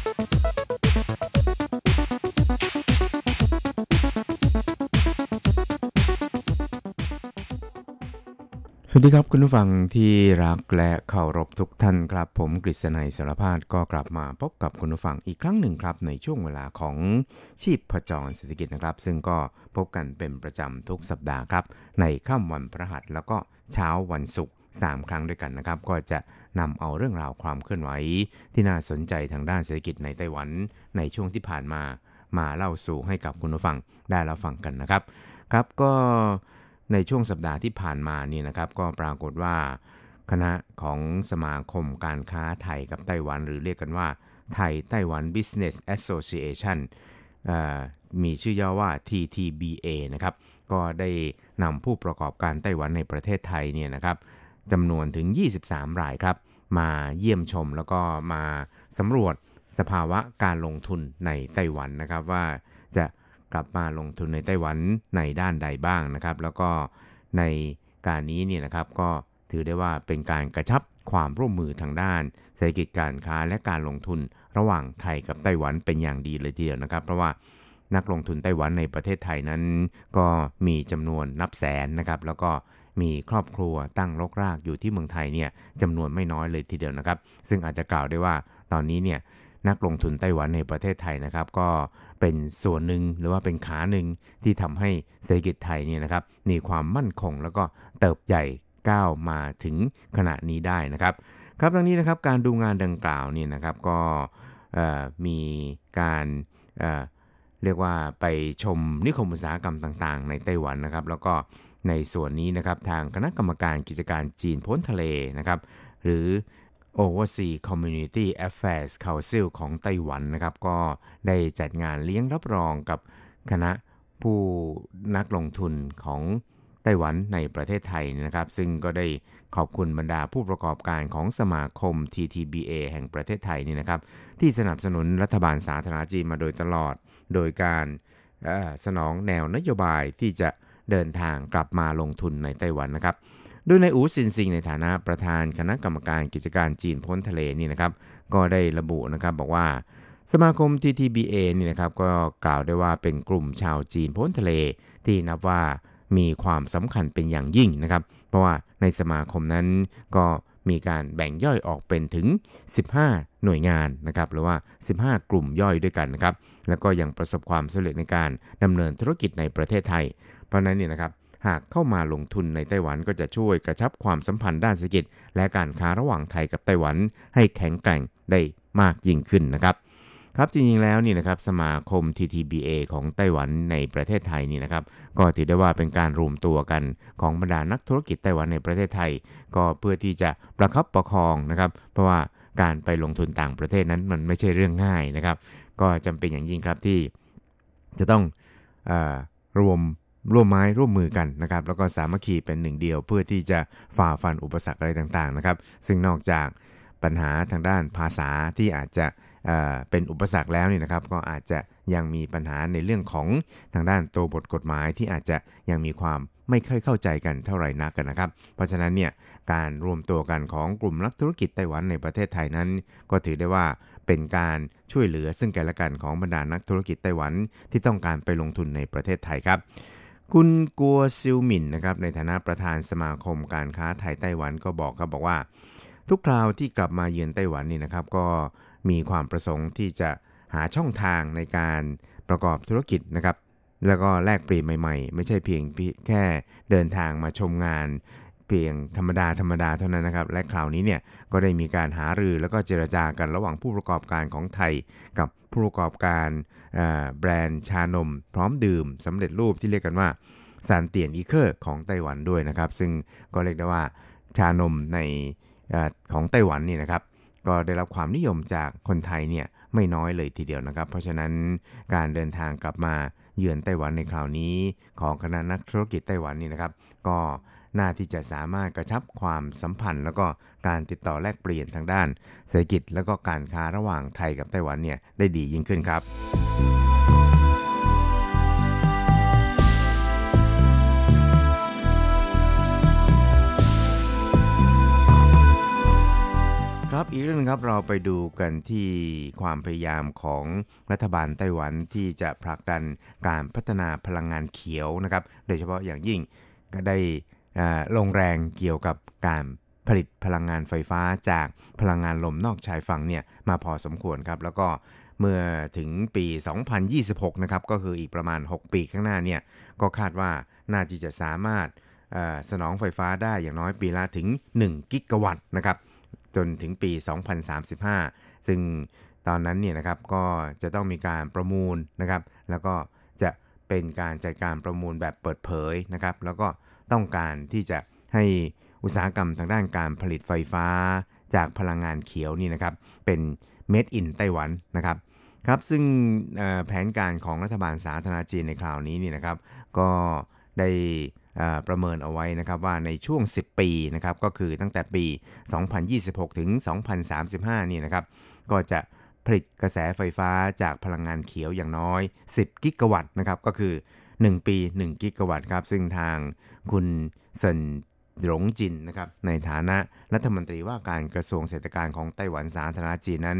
สวัสดีครับคุณผู้ฟังที่รักและเคารพทุกท่านครับ ผมกฤษณัยสารพาดก็กลับมาพบกับคุณผู้ฟังอีกครั้งหนึ่งครับ ในช่วงเวลาของชีพผจรเศรษฐกิจนะครับ ซึ่งก็พบกันเป็นประจำทุกสัปดาห์ครับ ในค่ำวันพระหัสแล้วก็เช้าวันศุกร์3 ครั้งด้วยกันนะครับ ก็จะนำเอาเรื่องราวความเคลื่อนไหวที่น่าสนใจทางด้านเศรษฐกิจในไต้หวันในช่วงที่ผ่านมามาเล่าสู่ให้กับคุณผู้ฟังได้รับฟังกันนะครับ ครับก็ ในช่วงสัปดาห์ที่ผ่านมานี่นะครับ ก็ปรากฏว่า คณะของสมาคมการค้าไทยกับไต้หวัน หรือเรียกกันว่าไทยไต้หวัน Business Association มีชื่อย่อว่า TTBA นะครับ ก็ได้นำผู้ประกอบการไต้หวันในประเทศไทยเนี่ยนะครับจำนวนถึง 23 รายครับ มาเยี่ยมชมแล้วก็มาสำรวจสภาวะการลงทุนในไต้หวันนะครับ ว่าจะ กลับมาลงทุนในไต้หวันในด้านใดบ้างนะครับ แล้วก็ในการนี้เนี่ยนะครับก็ถือได้ว่าเป็นการกระชับความร่วมมือทางด้าน เศรษฐกิจการค้าและการลงทุนระหว่างไทยกับไต้หวันเป็นอย่างดีเลยทีเดียวนะครับ เพราะว่านักลงทุนไต้หวันในประเทศไทยนั้น ก็มีจำนวนนับแสนนะครับ แล้วก็มีครอบครัวตั้งรกรากอยู่ที่เมืองไทยเนี่ยจำนวนไม่น้อยเลยทีเดียวนะครับ ซึ่งอาจจะกล่าวได้ว่าตอนนี้เนี่ยนักลงทุนไต้หวันในประเทศไทยนะครับ ก็ เป็นส่วนหนึ่งหรือว่าเป็นขาหนึ่งที่ทำให้เศรษฐกิจไทยเนี่ยนะครับมีความมั่นคงแล้วก็เติบใหญ่ก้าวมาถึงขณะนี้ได้นะครับ ครับทั้งนี้นะครับการดูงานดังกล่าวเนี่ยนะครับก็มีการเเรียกว่าไปชมนิคมอุตสาหกรรมต่างๆ ในไต้หวันนะครับ แล้วก็ในส่วนนี้นะครับทางคณะกรรมการกิจการจีนพ้นทะเลนะครับ หรือ Overseas Community Affairs Council ของไต้หวันนะครับ ก็ได้จัดงานเลี้ยงรับรองกับคณะผู้นักลงทุนของไต้หวันในประเทศไทยนะครับ ซึ่งก็ได้ขอบคุณบรรดาผู้ประกอบการของสมาคม TTBA แห่งประเทศไทยนี่นะครับ ที่สนับสนุนรัฐบาลสาธารณจีนมาโดยตลอด โดยการสนองแนวนโยบายที่จะเดินทางกลับมาลงทุนในไต้หวันนะครับ โดยในอูซินซิงในฐานะประธานคณะกรรมการกิจการจีนพ้นทะเลนี่นะครับ ก็ได้ระบุนะครับบอกว่าสมาคม TTBA นี่นะครับก็กล่าวได้ว่าเป็นกลุ่มชาวจีนพ้นทะเล ที่นับว่ามีความสำคัญเป็นอย่างยิ่งนะครับ เพราะว่าในสมาคมนั้นก็มีการแบ่งย่อยออกเป็นถึง 15 หน่วยงานนะครับหรือว่า 15 กลุ่มย่อยด้วยกันนะครับ แล้วก็ยังประสบความสำเร็จในการดำเนินธุรกิจในประเทศไทย เพราะนั้นเนี่ยนะครับ หากเข้ามาลงทุนในไต้หวันก็จะช่วยกระชับความสัมพันธ์ด้านเศรษฐกิจ และการค้าระหว่างไทยกับไต้หวันให้แข็งแกร่งได้มากยิ่งขึ้นนะครับครับจริงๆแล้วนี่นะครับสมาคม TTBA ของไต้หวันในประเทศไทยนี่นะครับก็ถือได้ว่าเป็นการรวมตัวกันของบรรดานักธุรกิจไต้หวันในประเทศไทย ก็เพื่อที่จะประคับประคองนะครับ เพราะว่าการไปลงทุนต่างประเทศนั้นมันไม่ใช่เรื่องง่ายนะครับ ก็จำเป็นอย่างยิ่งครับที่จะต้องอรวม ร่วมไม้ร่วมมือกันนะครับแล้วก็สามัคคีเป็นหนึ่งเดียว เพื่อที่จะฝ่าฟันอุปสรรคอะไรต่างๆนะครับ ซึ่งนอกจากปัญหาทางด้านภาษาที่อาจจะเป็นอุปสรรคแล้วนี่นะครับ ก็อาจจะยังมีปัญหาในเรื่องของทางด้านตัวบทกฎหมายที่อาจจะยังมีความไม่ค่อยเข้าใจกันเท่าไหร่นักกันนะครับ เพราะฉะนั้นเนี่ยการรวมตัวกันของกลุ่มนักธุรกิจไต้หวันในประเทศไทยนั้น ก็ถือได้ว่าเป็นการช่วยเหลือซึ่งกันและกันของบรรดานักธุรกิจไต้หวันที่ต้องการไปลงทุนในประเทศไทยครับ คุณกัวซิลหมินนะครับในฐานะประธานสมาคมการค้าไทยไต้หวันก็บอกครับบอกว่า ทุกคราวที่กลับมาเยือนไต้หวันนี่นะครับ ก็มีความประสงค์ที่จะหาช่องทางในการประกอบธุรกิจนะครับ แล้วก็แลกเปลี่ยนใหม่ๆ ไม่ใช่เพียงแค่เดินทางมาชมงาน เพียงธรรมดาธรรมดาเท่านั้นนะครับ และคราวนี้เนี่ยก็ได้มีการหารือแล้วก็เจรจากันระหว่างผู้ประกอบการของไทย กับผู้ประกอบการแบรนด์ชานม พร้อมดื่มสำเร็จรูปที่เรียกกันว่าซานเตียนอีเคอร์ของไต้หวันด้วยนะครับ ซึ่งก็เรียกได้ว่าชานมในอของไต้หวันนี่นะครับ ก็ได้รับความนิยมจากคนไทยเนี่ยไม่น้อยเลยทีเดียวนะครับ เพราะฉะนั้นการเดินทางกลับมา เยือนไต้หวันในคราวนี้ของคณะนักธุรกิจไต้หวันนี่นะครับ ก็น่าที่จะสามารถกระชับความสัมพันธ์ แล้วก็การติดต่อแลกเปลี่ยนทางด้าน เศรษฐกิจ แล้วก็การค้าระหว่างไทยกับไต้หวันเนี่ยได้ดียิ่งขึ้นครับ อีกเรื่องนึงครับเราไปดูกันที่ความพยายามของรัฐบาลไต้หวันที่จะผลักดันการพัฒนาพลังงานเขียวนะครับ โดยเฉพาะอย่างยิ่งก็ได้ลงแรงเกี่ยวกับการผลิตพลังงานไฟฟ้าจากพลังงานลมนอกชายฝั่งเนี่ยมาพอสมควรครับ แล้วก็เมื่อถึงปี 2026 นะครับ ก็คืออีกประมาณ 6 ปีข้างหน้าเนี่ยก็คาดว่าน่าจะสามารถสนองไฟฟ้าได้อย่างน้อยปีละถึง 1 กิกะวัตต์นะครับ จนถึงปี 2035 ซึ่งตอนนั้นเนี่ยนะครับก็จะต้องมีการประมูลนะครับ แล้วก็จะเป็นการจัดการประมูลแบบเปิดเผยนะครับ แล้วก็ต้องการที่จะให้อุตสาหกรรมทางด้านการผลิตไฟฟ้าจากพลังงานเขียวนี่นะครับ เป็น made in ไต้หวันนะครับครับซึ่งแผนการของรัฐบาลสาธารณจีนในคราวนี้นี่นะครับ ก็ได้ ประเมินเอาไว้นะครับว่าในช่วง 10 ปีนะครับก็คือตั้งแต่ปี 2026 ถึง 2035 นี่นะครับก็จะผลิตกระแสไฟฟ้าจากพลังงานเขียวอย่างน้อย 10 กิกะวัตต์นะครับก็คือ 1 ปี 1 กิกะวัตต์ครับซึ่งทางคุณเซินหลงจินนะครับในฐานะรัฐมนตรีว่าการกระทรวงเศรษฐกิจของไต้หวันสาธารณจีนนั้น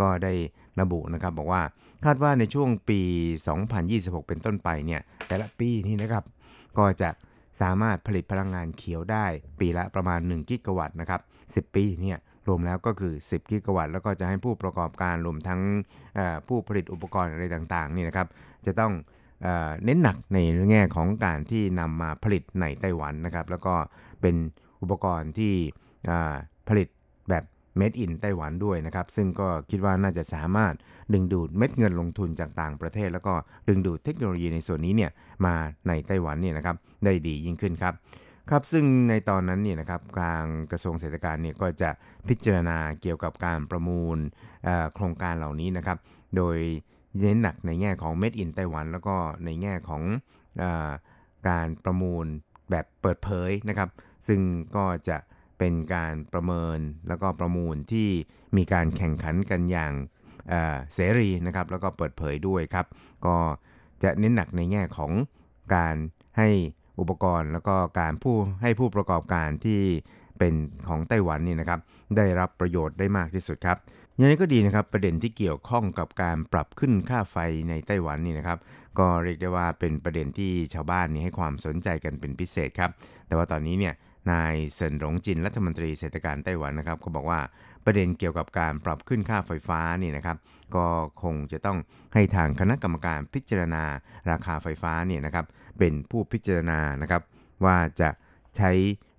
ก็ได้ระบุนะครับบอกว่าคาดว่าในช่วงปี 2026 เป็นต้นไปเนี่ยแต่ละปีนี้นะครับก็จะ สามารถผลิตพลังงานเขียวได้ ปีละประมาณ 1 กิกะวัตต์นะครับ 10 ปีเนี่ยรวมแล้วก็คือ 10 กิกะวัตต์ แล้วก็จะให้ผู้ประกอบการรวมทั้งผู้ผลิตอุปกรณ์อะไรต่างๆนี่นะครับ จะต้องเน้นหนักในแง่ของการที่นำมาผลิตในไต้หวันนะครับ แล้วก็เป็นอุปกรณ์ที่ผลิต Made in ไต้หวันด้วยนะครับ ซึ่งก็คิดว่าน่าจะสามารถดึงดูดเม็ดเงินลงทุนจากต่างประเทศ แล้วก็ดึงดูดเทคโนโลยีในส่วนนี้เนี่ยมาในไต้หวันเนี่ยนะครับได้ดียิ่งขึ้นครับครับซึ่งในตอนนั้นเนี่ยนะครับทางกระทรวงเศรษฐกิจเนี่ยก็จะพิจารณาเกี่ยวกับการประมูลโครงการเหล่านี้นะครับ โดยเน้นหนักในแง่ของ Made in ไต้หวัน แล้วก็ในแง่ของอการประมูลแบบเปิดเผยนะครับ ซึ่งก็จะ เป็นการประเมินแล้วก็ประมูลที่มีการแข่งขันกันอย่างเสรีนะครับ แล้วก็เปิดเผยด้วยครับ ก็จะเน้นหนักในแง่ของการให้อุปกรณ์แล้วก็การผู้ให้ผู้ประกอบการที่เป็นของไต้หวันนี่นะครับ ได้รับประโยชน์ได้มากที่สุดครับอย่างนี้ก็ดีนะครับประเด็นที่เกี่ยวข้องกับการปรับขึ้นค่าไฟในไต้หวันนี่นะครับ ก็เรียกได้ว่าเป็นประเด็นที่ชาวบ้านนี่ให้ความสนใจกันเป็นพิเศษครับ แต่ว่าตอนนี้เนี่ย นายเซินหลงจินรัฐมนตรีเศรษฐการไต้หวันนะครับ ก็บอกว่าประเด็นเกี่ยวกับการปรับขึ้นค่าไฟฟ้านี่นะครับ ก็คงจะต้องให้ทางคณะกรรมการพิจารณาราคาไฟฟ้าเนี่ยนะครับ เป็นผู้พิจารณานะครับ ว่าจะใช้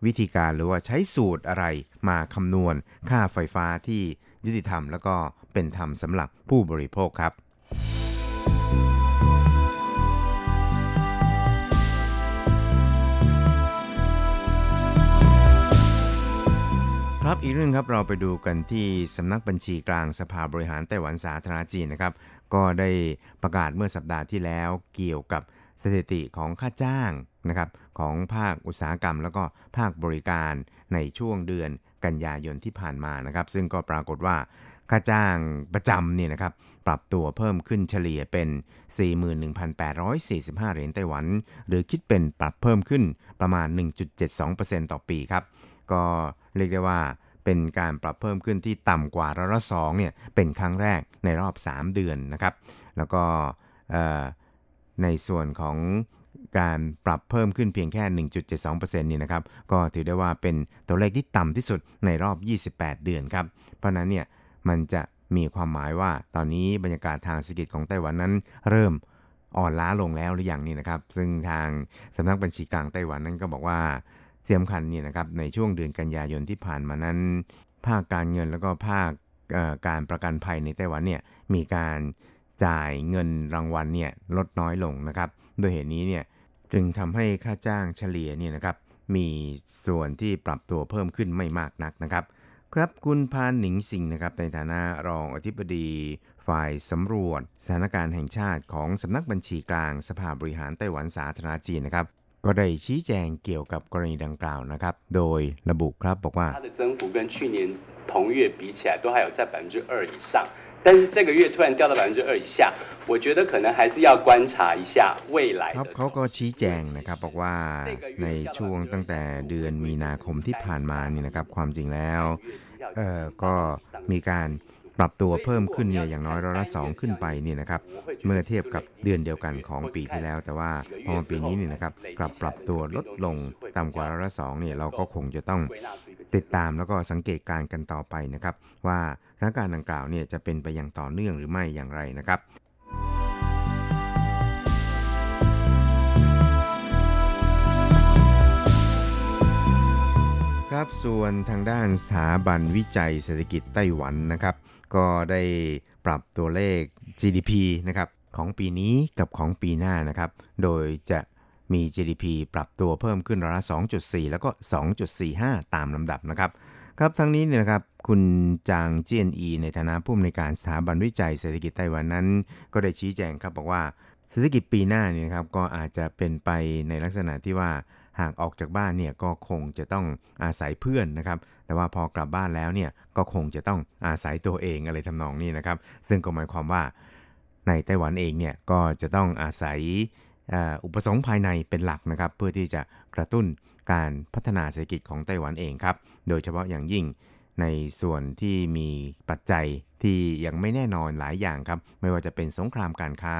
วิธีการหรือว่าใช้สูตรอะไรมาคำนวณค่าไฟฟ้าที่ยุติธรรม แล้วก็เป็นธรรมสำหรับผู้บริโภคครับ ครับอีกเรื่องครับเราไปดูกันที่สำนักบัญชีกลางสภาบริหารไต้หวันสาธารณจีนนะครับ ก็ได้ประกาศเมื่อสัปดาห์ที่แล้วเกี่ยวกับสถิติของค่าจ้างนะครับของภาคอุตสาหกรรม แล้วก็ภาคบริการในช่วงเดือนกันยายนที่ผ่านมานะครับ ซึ่งก็ปรากฏว่าค่าจ้างประจำเนี่ยนะครับปรับตัวเพิ่มขึ้นเฉลี่ยเป็น 41,845 เหรียญไต้หวัน หรือคิดเป็นปรับเพิ่มขึ้นประมาณ 1.72%ต่อปีครับ ก็เรียกได้ว่าเป็นการปรับเพิ่มขึ้นที่ต่ำกว่าร้อยละสองเนี่ยเป็นครั้งแรกในรอบ 3 เดือนนะครับ แล้วก็ในส่วนของการปรับเพิ่มขึ้นเพียงแค่ 1.72%นี่นะครับ ก็ถือได้ว่าเป็นตัวเลขที่ต่ำที่สุดในรอบ 28 เดือนครับ เพราะนั้นเนี่ยมันจะมีความหมายว่าตอนนี้บรรยากาศทางเศรษฐกิจของไต้หวันนั้น เริ่มอ่อนล้าลงแล้วหรือยังนี่นะครับ ซึ่งทางสำนักบัญชีกลางไต้หวันนั้นก็บอกว่า เสียมคัญนี่นะครับในช่วงเดือนกันยายนที่ผ่านมานั้น ภาคการเงินแล้วก็ภาคการประกันภัยในไต้หวันเนี่ยมีการจ่ายเงินรางวัลเนี่ยลดน้อยลงนะครับโดยเหตุนี้เนี่ยจึงทำให้ค่าจ้างเฉลี่ยเนี่ยนะครับมีส่วนที่ปรับตัวเพิ่มขึ้นไม่มากนักนะครับ ครับคุณพานหนิงสิงนะครับในฐานะรองอธิบดีฝ่ายสำรวจสถานการณ์แห่งชาติของสำนักบัญชีกลางสภาบริหารไต้หวันสาธารณจีนนะครับ ก็ได้ชี้แจงเกี่ยวกับกรณีดังกล่าวนะครับ โดยระบุครับบอกว่า它的增幅跟去年同月比起来都还有在百分之二以上。但是这个月突然掉到百分之二以下，我觉得可能还是要观察一下未来ครับเขาก็ชี้แจงนะครับบอกว่าในช่วงตั้งแต่เดือนมีนาคมที่ผ่านมานี่นะครับความจริงแล้วเอ่อก็มีการ ปรับตัวเพิ่มขึ้นเนี่ยอย่างน้อยร้อยละสองขึ้นไปนี่นะครับเมื่อเทียบกับเดือนเดียวกันของปีที่แล้ว แต่ว่าพอมาปีนี้เนี่ยนะครับกลับปรับตัวลดลงต่ำกว่าร้อยละสองเนี่ยเราก็คงจะต้องติดตามแล้วก็สังเกตการกันต่อไปนะครับ ว่าสถานการณ์ดังกล่าวเนี่ยจะเป็นไปอย่างต่อเนื่องหรือไม่อย่างไรนะครับครับส่วนทางด้านสถาบันวิจัยเศรษฐกิจไต้หวันนะครับ ก็ได้ปรับตัวเลข GDP นะครับของปีนี้กับของปีหน้านะครับ โดยจะมี GDP ปรับตัวเพิ่มขึ้นร้อยละ 2.4 แล้วก็ 2.45 ตามลำดับนะครับ ครับทั้งนี้เนี่ยนะครับ คุณจางเจียนอี ในฐานะผู้อำนวยการสถาบันวิจัยเศรษฐกิจไต้หวันนั้น ก็ได้ชี้แจงครับบอกว่าเศรษฐกิจปีหน้าเนี่ยครับก็อาจจะเป็นไปในลักษณะที่ว่า หากออกจากบ้านเนี่ยก็คงจะต้องอาศัยเพื่อนนะครับ แต่ว่าพอกลับบ้านแล้วเนี่ยก็คงจะต้องอาศัยตัวเองอะไรทำนองนี้นะครับ ซึ่งก็หมายความว่าในไต้หวันเองเนี่ยก็จะต้องอาศัยอุปสงค์ภายในเป็นหลักนะครับ เพื่อที่จะกระตุ้นการพัฒนาเศรษฐกิจของไต้หวันเองครับ โดยเฉพาะอย่างยิ่ง ในส่วนที่มีปัจจัยที่ยังไม่แน่นอนหลายอย่างครับ ไม่ว่าจะเป็นสงครามการค้า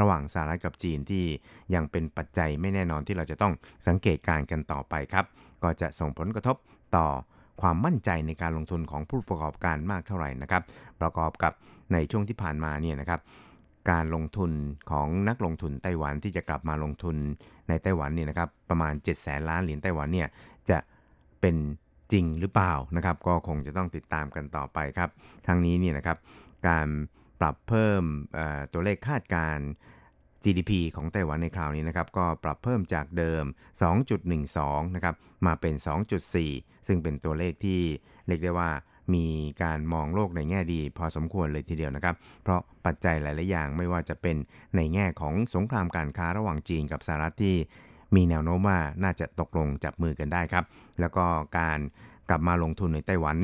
ระหว่างสหรัฐกับจีนที่ยังเป็นปัจจัยไม่แน่นอนที่เราจะต้องสังเกตการกันต่อไปครับ ก็จะส่งผลกระทบต่อความมั่นใจในการลงทุนของผู้ประกอบการมากเท่าไหร่นะครับ ประกอบกับในช่วงที่ผ่านมาเนี่ยนะครับการลงทุนของนักลงทุนไต้หวันที่จะกลับมาลงทุนในไต้หวันเนี่ยนะครับประมาณ7แสนล้านเหรียญไต้หวันเนี่ยจะเป็น จริงหรือเปล่านะครับ ก็คงจะต้องติดตามกันต่อไปครับทั้งนี้เนี่ยนะครับการปรับเพิ่มตัวเลขคาดการ GDP ของไต้หวันในคราวนี้นะครับ ก็ปรับเพิ่มจากเดิม 2.12 นะครับ มาเป็น 2.4 ซึ่งเป็นตัวเลขที่เรียกได้ว่ามีการมองโลกในแง่ดี พอสมควรเลยทีเดียวนะครับ เพราะปัจจัยหลาย ๆ อย่างไม่ว่าจะเป็นในแง่ของสงครามการค้าระหว่างจีนกับสหรัฐที่ มีแนวโน้มว่าน่าจะตกลงจับมือกันได้ครับ แล้วก็การกลับมาลงทุนในไต้หวัน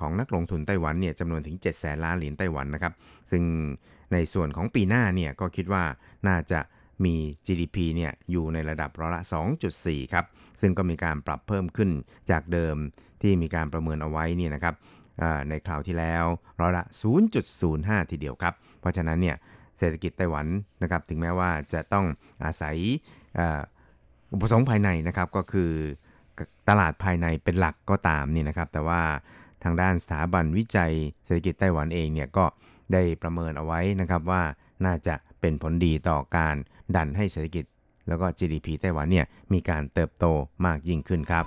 ของนักลงทุนไต้หวันเนี่ยจำนวนถึง 7 แสนล้านเหรียญไต้หวันนะครับ ซึ่งในส่วนของปีหน้าเนี่ยก็คิดว่าน่าจะมี GDP เนี่ยอยู่ในระดับร้อยละ 2.4 ครับ ซึ่งก็มีการปรับเพิ่มขึ้นจากเดิมที่มีการประเมินเอาไว้เนี่ยนะครับในคราวที่แล้วร้อยละ 0.05 ทีเดียวครับ เพราะฉะนั้นเนี่ย เศรษฐกิจไต้หวันนะครับ ถึงแม้ว่าจะต้องอาศัยอุปสงค์ภายในนะครับก็คือตลาดภายในเป็นหลักก็ตามนี่นะครับ แต่ว่าทางด้านสถาบันวิจัยเศรษฐกิจไต้หวันเองเนี่ยก็ได้ประเมินเอาไว้นะครับว่าน่าจะเป็นผลดีต่อการดันให้เศรษฐกิจ แล้วก็ GDP ไต้หวันเนี่ยมีการเติบโตมากยิ่งขึ้นครับ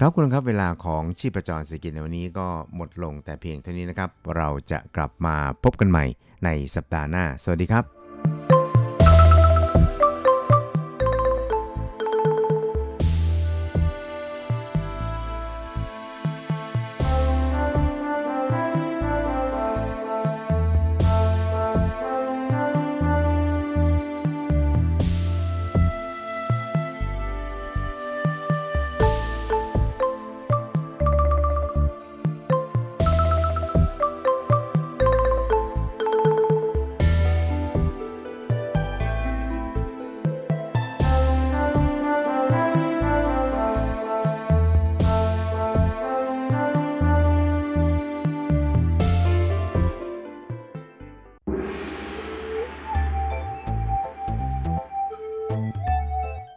ครับคุณครับเวลาของชีพจรเศรษฐกิจในวันนี้ก็หมดลงแต่เพียงเท่านี้นะครับ เราจะกลับมาพบกันใหม่ในสัปดาห์หน้า สวัสดีครับ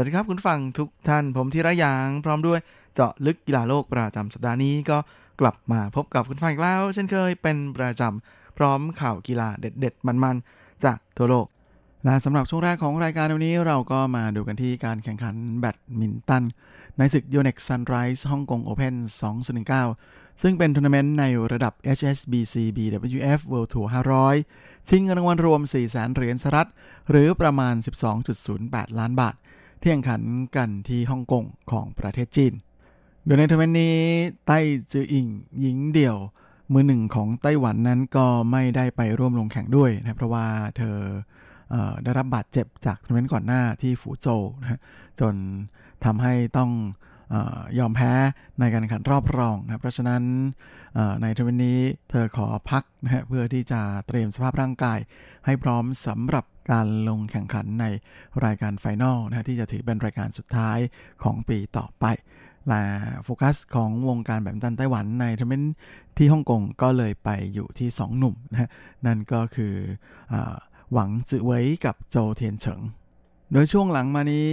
สวัสดีครับคุณฟังทุกท่านผมธีระยาง พร้อมด้วยเจาะลึกกีฬาโลกประจำสัปดาห์นี้ก็กลับมาพบกับคุณฟังอีกแล้ว เช่นเคยเป็นประจำพร้อมข่าวกีฬาเด็ด ๆ มันๆ จากทั่วโลก และสำหรับช่วงแรกของรายการวันนี้เราก็มาดูกันที่การแข่งขันแบดมินตัน ในศึก Yonex Sunrise ฮ่องกง Open 2019 ซึ่งเป็นทัวร์นาเมนต์ในระดับ HSBC BWF World Tour 500 ชิงเงินรางวัลรวม 400,000เหรียญสหรัฐหรือประมาณ 12.08 ล้านบาท ที่แข่งขันกันที่ฮ่องกงของประเทศจีน โดยในทัวร์นาเมนต์นี้ ไต้จืออิงหญิงเดี่ยว มือหนึ่งของไต้หวันนั้นก็ไม่ได้ไปร่วมลงแข่งด้วยนะเพราะว่าเธอเออได้รับบาดเจ็บจากทัวร์นาเมนต์ก่อนหน้าที่ฝูโจวนะจนทำให้ต้อง ยอมแพ้ในการแข่งขันรอบรองนะเพราะฉะนั้นในทัวร์นาเมนต์นี้เธอขอพักนะฮะเพื่อที่จะเตรียมสภาพร่างกาย ให้พร้อมสำหรับการลงแข่งขันในรายการไฟนอลนะที่จะถือเป็นรายการสุดท้ายของปีต่อไปและโฟกัสของวงการแบดมินตันไต้หวันในทัวร์นาเมนต์ที่ฮ่องกงก็เลยไปอยู่ที่ 2 หนุ่มนะฮะนั่นก็คือหวังจือเวยกับโจเทียนเฉิง โดยช่วงหลังมานี้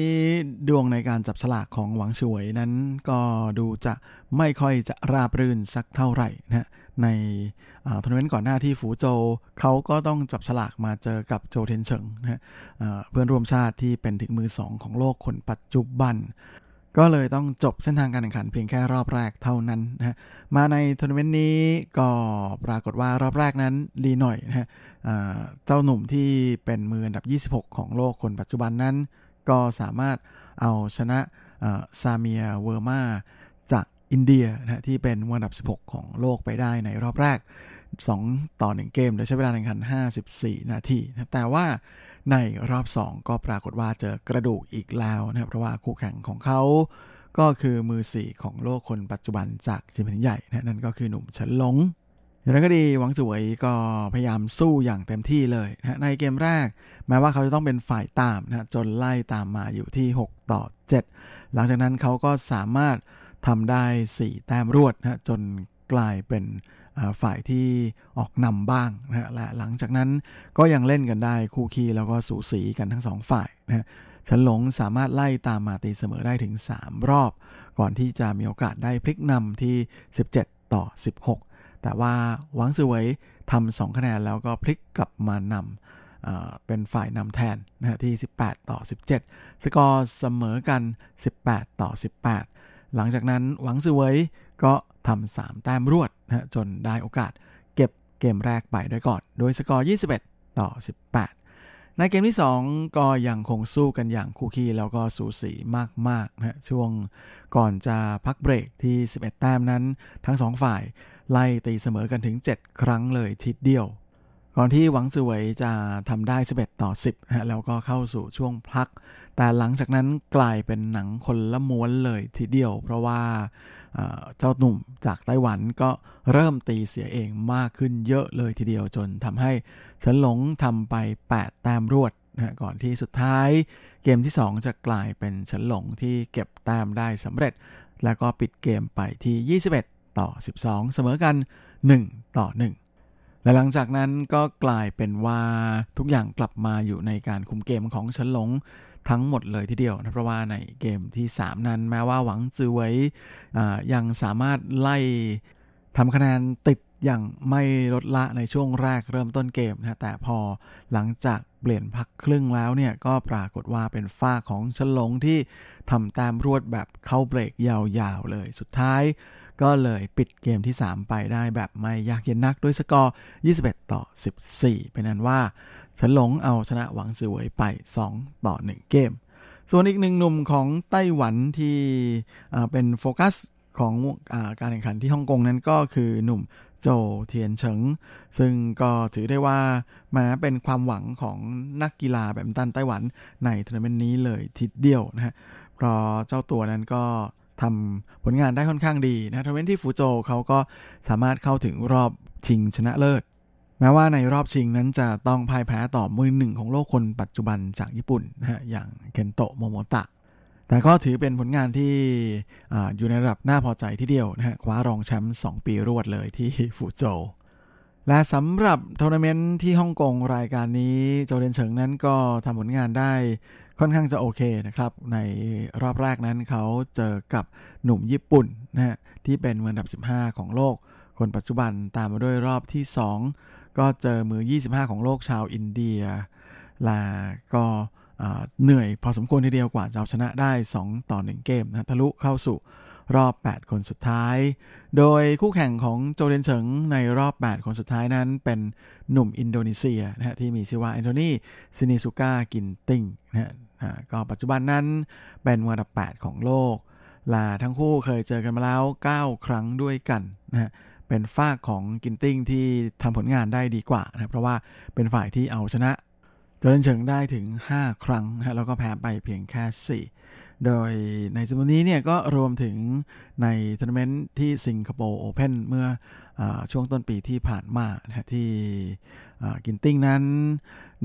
ดวงในการจับฉลากของหวังจือเวยนั้น ก็ดูจะไม่ค่อยจะราบรื่นสักเท่าไหร่นะในทัวร์นาเมนต์ก่อนหน้าที่ฝูโจเขาก็ต้องจับฉลากมาเจอกับโจเทียนเฉิงนะเพื่อนร่วมชาติที่เป็นถึงมือสองของโลกคนปัจจุบัน ก็เลยต้องจบเส้นทางการแข่งขันเพียงแค่รอบแรกเท่านั้นนะฮะมาในทัวร์นาเมนต์นี้ก็ปรากฏว่ารอบแรกนั้นดีหน่อยนะฮะเจ้าหนุ่มที่เป็นมืออันดับ 26 ของโลกคนปัจจุบันนั้น ก็สามารถเอาชนะซาเมียเวอร์มาจากอินเดียนะที่เป็นมืออันดับ 16 ของโลกไปได้ในรอบแรก 2 ต่อ 1 เกมโดยใช้เวลาแข่งขัน 54 นาทีนะแต่ว่า ในรอบ 2 ก็ปรากฏว่าเจอกระดูกอีกแล้วนะครับ เพราะว่าคู่แข่งของเขา ก็คือมือ 4 ของโลกคนปัจจุบันจากจีนแผ่นดินใหญ่นะนั่นก็คือหนุ่มเฉินหลงอย่างไรก็ดีหวังจือเวยก็พยายามสู้อย่างเต็มที่เลยนะในเกมแรก แม้ว่าเขาจะต้องเป็นฝ่ายตามนะจนไล่ตามมาอยู่ที่ 6 ต่อ 7 หลังจากนั้นเขาก็สามารถทำได้ 4 แต้มรวดนะจนกลายเป็น ฝ่ายที่ออกนำบ้างนะฮะและหลังจากนั้นก็ยังเล่นกันได้คู่คีแล้วก็สูสีกันทั้งสองฝ่ายนะฮะฉันหลงสามารถไล่ตามมาตีเสมอได้ถึง 3 รอบ ก่อนที่จะมีโอกาสได้พลิกนำที่ 17 ต่อ 16 แต่ว่าหวังสวยทำสองคะแนนแล้วก็พลิกกลับมานำเป็นฝ่ายนำแทนนะฮะที่ 18 ต่อ 17 สกอร์เสมอกัน 18 ต่อ 18 หลังจากนั้นหวังสวยก็ ทำ3แต้มรวดนะจนได้โอกาสเก็บเกมแรกไปด้วยก่อน โดยสกอร์ 21 ต่อ 18 ในเกมที่ 2 ก็ยังคงสู้กันอย่างคู่ขี้แล้วก็สูสีมากๆนะช่วงก่อนจะพักเบรกที่ 11 แต้มนั้น ทั้ง 2 ฝ่ายไล่ตีเสมอกันถึง 7 ครั้งเลยทีเดียว ก่อนที่หวังสวยจะทำได้ 11 ต่อ 10ฮะแล้วก็เข้าสู่ช่วงพัก แต่หลังจากนั้นกลายเป็นหนังคนละม้วนเลยทีเดียว เพราะว่าเจ้าหนุ่มจากไต้หวันก็เริ่มตีเสียเองมากขึ้นเยอะเลยทีเดียวจนทำให้เฉินหลงทำไป 8 แต้มรวดนะก่อนที่สุดท้ายเกมที่ 2 จะกลายเป็นเฉินหลงที่เก็บแต้มได้สำเร็จ แล้วก็ปิดเกมไปที่ 21 ต่อ 12 เสมอกัน 1 ต่อ 1 และหลังจากนั้นก็กลายเป็นว่าทุกอย่างกลับมาอยู่ในการคุมเกมของเฉินหลงทั้งหมดเลยทีเดียวนะเพราะว่าในเกมที่ 3 นั้นแม้ว่าหวังจือไว้ยังสามารถไล่ทำคะแนนติดอย่างไม่ลดละในช่วงแรกเริ่มต้นเกมนะแต่พอหลังจากเปลี่ยนพักครึ่งแล้วเนี่ยก็ปรากฏว่าเป็นฝ้าของฉลงที่ทำแต้มรวดแบบเข้าเบรกยาวๆเลยสุดท้าย ก็เลยปิดเกมที่ 3 ไปได้แบบไม่ยากเย็นนักด้วยสกอร์ 21 ต่อ 14 เป็นนั้นว่าฉันหลงเอาชนะหวังซือเวยไป 2 ต่อ 1 เกม ส่วนอีกหนึ่งหนุ่มของไต้หวันที่เป็นโฟกัสของอการแข่งขันที่ฮ่องกงนั้นก็คือหนุ่มโจเทียนเฉิง ซึ่งก็ถือได้ว่ามาเป็นความหวังของนักกีฬาแบดมินตันไต้หวันในทัวร์นาเมนต์นี้เลยทีเดียวนะฮะเพราะเจ้าตัวนั้นก็ ทำผลงานได้ค่อนข้างดีนะทัวร์นาเมนต์ที่ฝูโจเขาก็สามารถเข้าถึงรอบชิงชนะเลิศ แม้ว่าในรอบชิงนั้นจะต้องพ่ายแพ้ต่อมือหนึ่งของโลกคนปัจจุบันจากญี่ปุ่นนะฮะอย่างเคนโตะโมโมตะ แต่ก็ถือเป็นผลงานที่อยู่ในระดับน่าพอใจทีเดียวนะฮะคว้ารองแชมป์2ปีรวดเลยที่ฝูโจและสำหรับทัวร์นาเมนต์ที่ฮ่องกงรายการนี้โจเทียนเฉิงนั้นก็ทำผลงานได้ ค่อนข้างจะโอเคนะครับ ในรอบแรกนั้นเขาเจอกับหนุ่มญี่ปุ่นนะฮะที่เป็นมืออันดับ 15 ของโลก คนปัจจุบันตามมาด้วยรอบที่ 2 ก็เจอมือ 25 ของโลกชาวอินเดีย แล้วก็เหนื่อยพอสมควรทีเดียวกว่าจะเอาชนะได้ 2 ต่อ 1 เกมนะทะลุเข้าสู่รอบ 8 คนสุดท้าย โดยคู่แข่งของโจเทียนเฉิงในรอบ 8 คนสุดท้ายนั้นเป็นหนุ่มอินโดนีเซียนะฮะที่มีชื่อว่าแอนโทนีซินิสุกากินติ้งนะฮะ ก็ปัจจุบันนั้นเป็นมืออันดับ 8 ของโลกแล้วทั้งคู่เคยเจอกันมาแล้ว 9 ครั้งด้วยกันนะฮะเป็นฝ่ายของกินติ้งที่ทำผลงานได้ดีกว่านะเพราะว่าเป็นฝ่ายที่เอาชนะโจเทียนเฉิงได้ถึง 5 ครั้งนะแล้วก็แพ้ไปเพียงแค่ 4 โดยในจำนวนนี้เนี่ยก็รวมถึงในทัวร์นาเมนต์ที่สิงคโปร์โอเพนเมื่อช่วงต้นปีที่ผ่านมานะที่ กินติ้งนั้น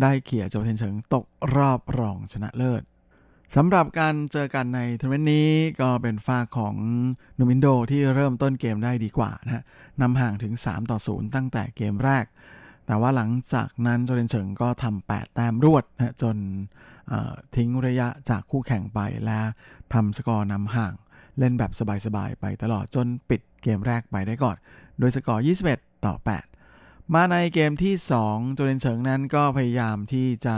ได้เขี่ยโจเทียนเฉิงตกรอบรองชนะเลิศสำหรับการเจอกันในทัวร์นาเมนต์นี้ก็เป็นฝ่ายของหนุ่มอินโดที่เริ่มต้นเกมได้ดีกว่านะนำห่างถึง 3 ต่อ 0 ตั้งแต่เกมแรก แต่ว่าหลังจากนั้นโจเทนเฉิงก็ทำ8แต้มรวดนะจนทิ้งระยะจากคู่แข่งไปและทำสกอร์นำห่างเล่นแบบสบายๆ ไปตลอดจนปิดเกมแรกไปได้ก่อน โดยสกอร์ 21 ต่อ 8 มาในเกมที่ 2 โจเดนเฉิงนั้นก็พยายามที่จะ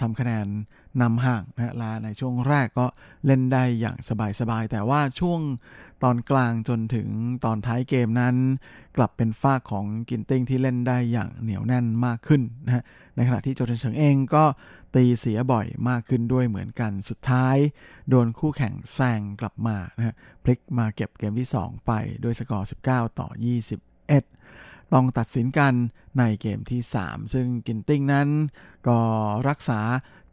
ทำคะแนนนำห่างนะละในช่วงแรกก็เล่นได้อย่างสบายๆ แต่ว่าช่วงตอนกลางจนถึงตอนท้ายเกมนั้น กลับเป็นฝ่ายของกินติ้งที่เล่นได้อย่างเหนียวแน่นมากขึ้นนะฮะในขณะที่โจเทียนเฉิงเองก็ตีเสียบ่อยมากขึ้นด้วยเหมือนกันสุดท้าย โดนคู่แข่งแซงกลับมานะฮะพลิกมาเก็บเกมที่ 2 ไปด้วยสกอร์ 19 ต่อ 21 ต้องตัดสินกันในเกมที่ 3 ซึ่งกินติ้งนั้น ก็รักษา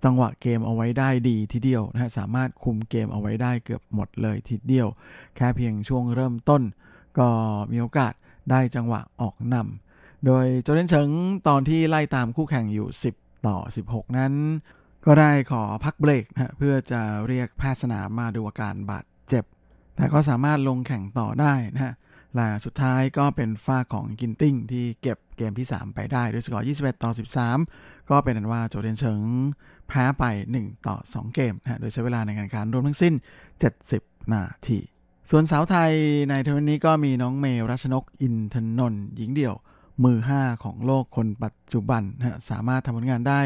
จังหวะเกมเอาไว้ได้ดีทีเดียวนะฮะสามารถคุมเกมเอาไว้ได้เกือบหมดเลยทีเดียว แค่เพียงช่วงเริ่มต้น ก็มีโอกาสได้จังหวะออกนำโดยโจเดนเฉิงตอนที่ไล่ตามคู่แข่งอยู่ 10 ต่อ 16 นั้น ก็ได้ขอพักเบรกนะเพื่อจะเรียกแพทย์สนามมาดูอาการบาดเจ็บ แต่ก็สามารถลงแข่งต่อได้นะฮะ และสุดท้ายก็เป็นฝ้าของกินติ้งที่เก็บเกมที่ 3 ไปได้ด้วยสกอร์ 21 ต่อ 13 ก็เป็นนั้นว่าโจเดนเฉิงแพ้ไป 1 ต่อ 2 เกมนะโดยใช้เวลาในการการรวมทั้งสิ้น 70 นาที ส่วนสาวไทยในทัวร์นี้ก็มีน้องเมรัชนกอินทนนท์หญิงเดี่ยวมือ 5 ของโลกคนปัจจุบันนะสามารถทำผลงานได้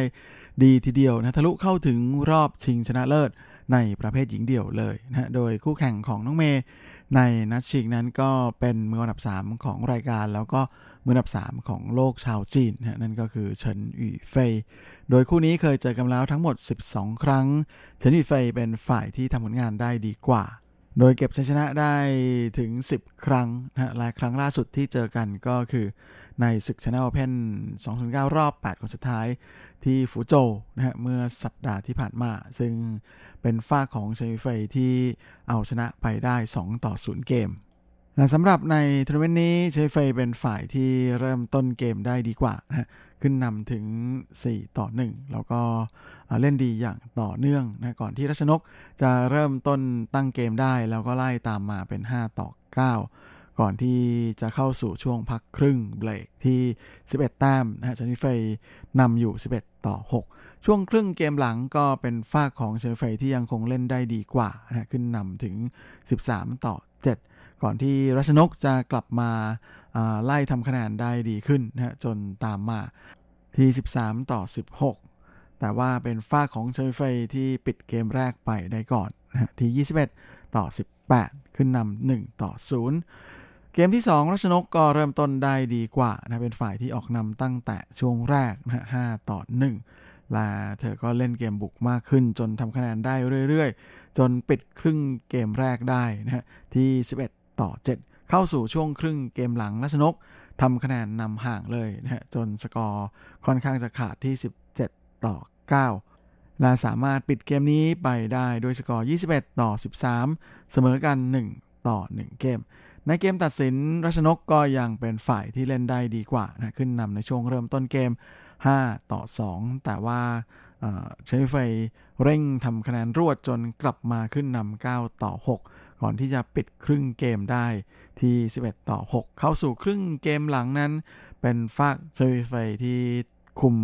ดีทีเดียวนะทะลุเข้าถึงรอบชิงชนะเลิศในประเภทหญิงเดี่ยวเลยนะโดยคู่แข่งของน้องเมย์ ในนัดชิงนั้นก็เป็นมืออันดับ 3 ของรายการ แล้วก็มืออันดับ 3 ของโลกชาวจีนนะนั่นก็คือเฉินหยี่เฟย โดยคู่นี้เคยเจอกันแล้วทั้งหมด 12 ครั้ง เฉินหยี่เฟยเป็นฝ่ายที่ทำผลงานได้ดีกว่า โดยเก็บชัยชนะได้ถึง 10 ครั้งนะและครั้งล่าสุดที่เจอกันก็คือ ในศึกชนะโอเพน209 รอบ 8 คนสุดท้ายที่ฟูโจนะฮะเมื่อสัปดาห์ที่ผ่านมา ซึ่งเป็นฝ้าของเชยเฟยที่เอาชนะไปได้ 2 ต่อ 0 เกมและสำหรับในทัวร์นาเมนต์นี้เฉินอวี่เฟยเป็นฝ่ายที่เริ่มต้นเกมได้ดีกว่านะขึ้นนำถึง 4 ต่อ 1 แล้วก็เล่นดีอย่างต่อเนื่องนะก่อนที่รัชนกจะเริ่มต้นตั้งเกมได้ แล้วก็ไล่ตามมาเป็น 5 ต่อ 9 ก่อนที่จะเข้าสู่ช่วงพักครึ่งเบรกที่ 11 แต้มนะฮะเฉินอวี่เฟยนำอยู่ 11 ต่อ 6 ช่วงครึ่งเกมหลังก็เป็นฝ่ายของเฉินอวี่เฟยที่ยังคงเล่นได้ดีกว่านะขึ้นนำถึง 13 ต่อ 7 ก่อนที่รัชนกจะกลับมาไล่ทำคะแนนได้ดีขึ้นนะจนตามมาที่ 13 ต่อ 16แต่ว่าเป็นฝ้าของเชยเฟยที่ปิดเกมแรกไปได้ก่อนนะที่ 21 ต่อ 18 ขึ้นนำ1ต่อ 0 เกมที่2รัชนกก็เริ่มต้นได้ดีกว่านะเป็นฝ่ายที่ออกนำตั้งแต่ช่วงแรกนะ5ต่อ1และเธอก็เล่นเกมบุกมากขึ้น จนทำคะแนนได้เรื่อยๆ จนปิดครึ่งเกมแรกได้นะฮะที่ 11 ต่อ 7 เข้าสู่ช่วงครึ่งเกมหลังรัชนกทำคะแนนนำห่างเลยนะฮะจนสกอร์ค่อนข้างจะขาดที่ 17 ต่อ9และสามารถปิดเกมนี้ไปได้ด้วยสกอร์ 21 ต่อ 13 เสมอกัน 1 ต่อ 1 เกม ในเกมตัดสินรัชนกก็ยังเป็นฝ่ายที่เล่นได้ดีกว่านะขึ้นนำในช่วงเริ่มต้นเกม 5 ต่อ 2 แต่ว่าเชนิไฟเร่งทำคะแนนรวดจนกลับมาขึ้นนำ9ต่อ 6 ก่อนที่จะปิดครึ่งเกมได้ที่ 11 ต่อ 6 เข้าสู่ครึ่งเกมหลังนั้น เป็นฝากเชนิไฟที่คุม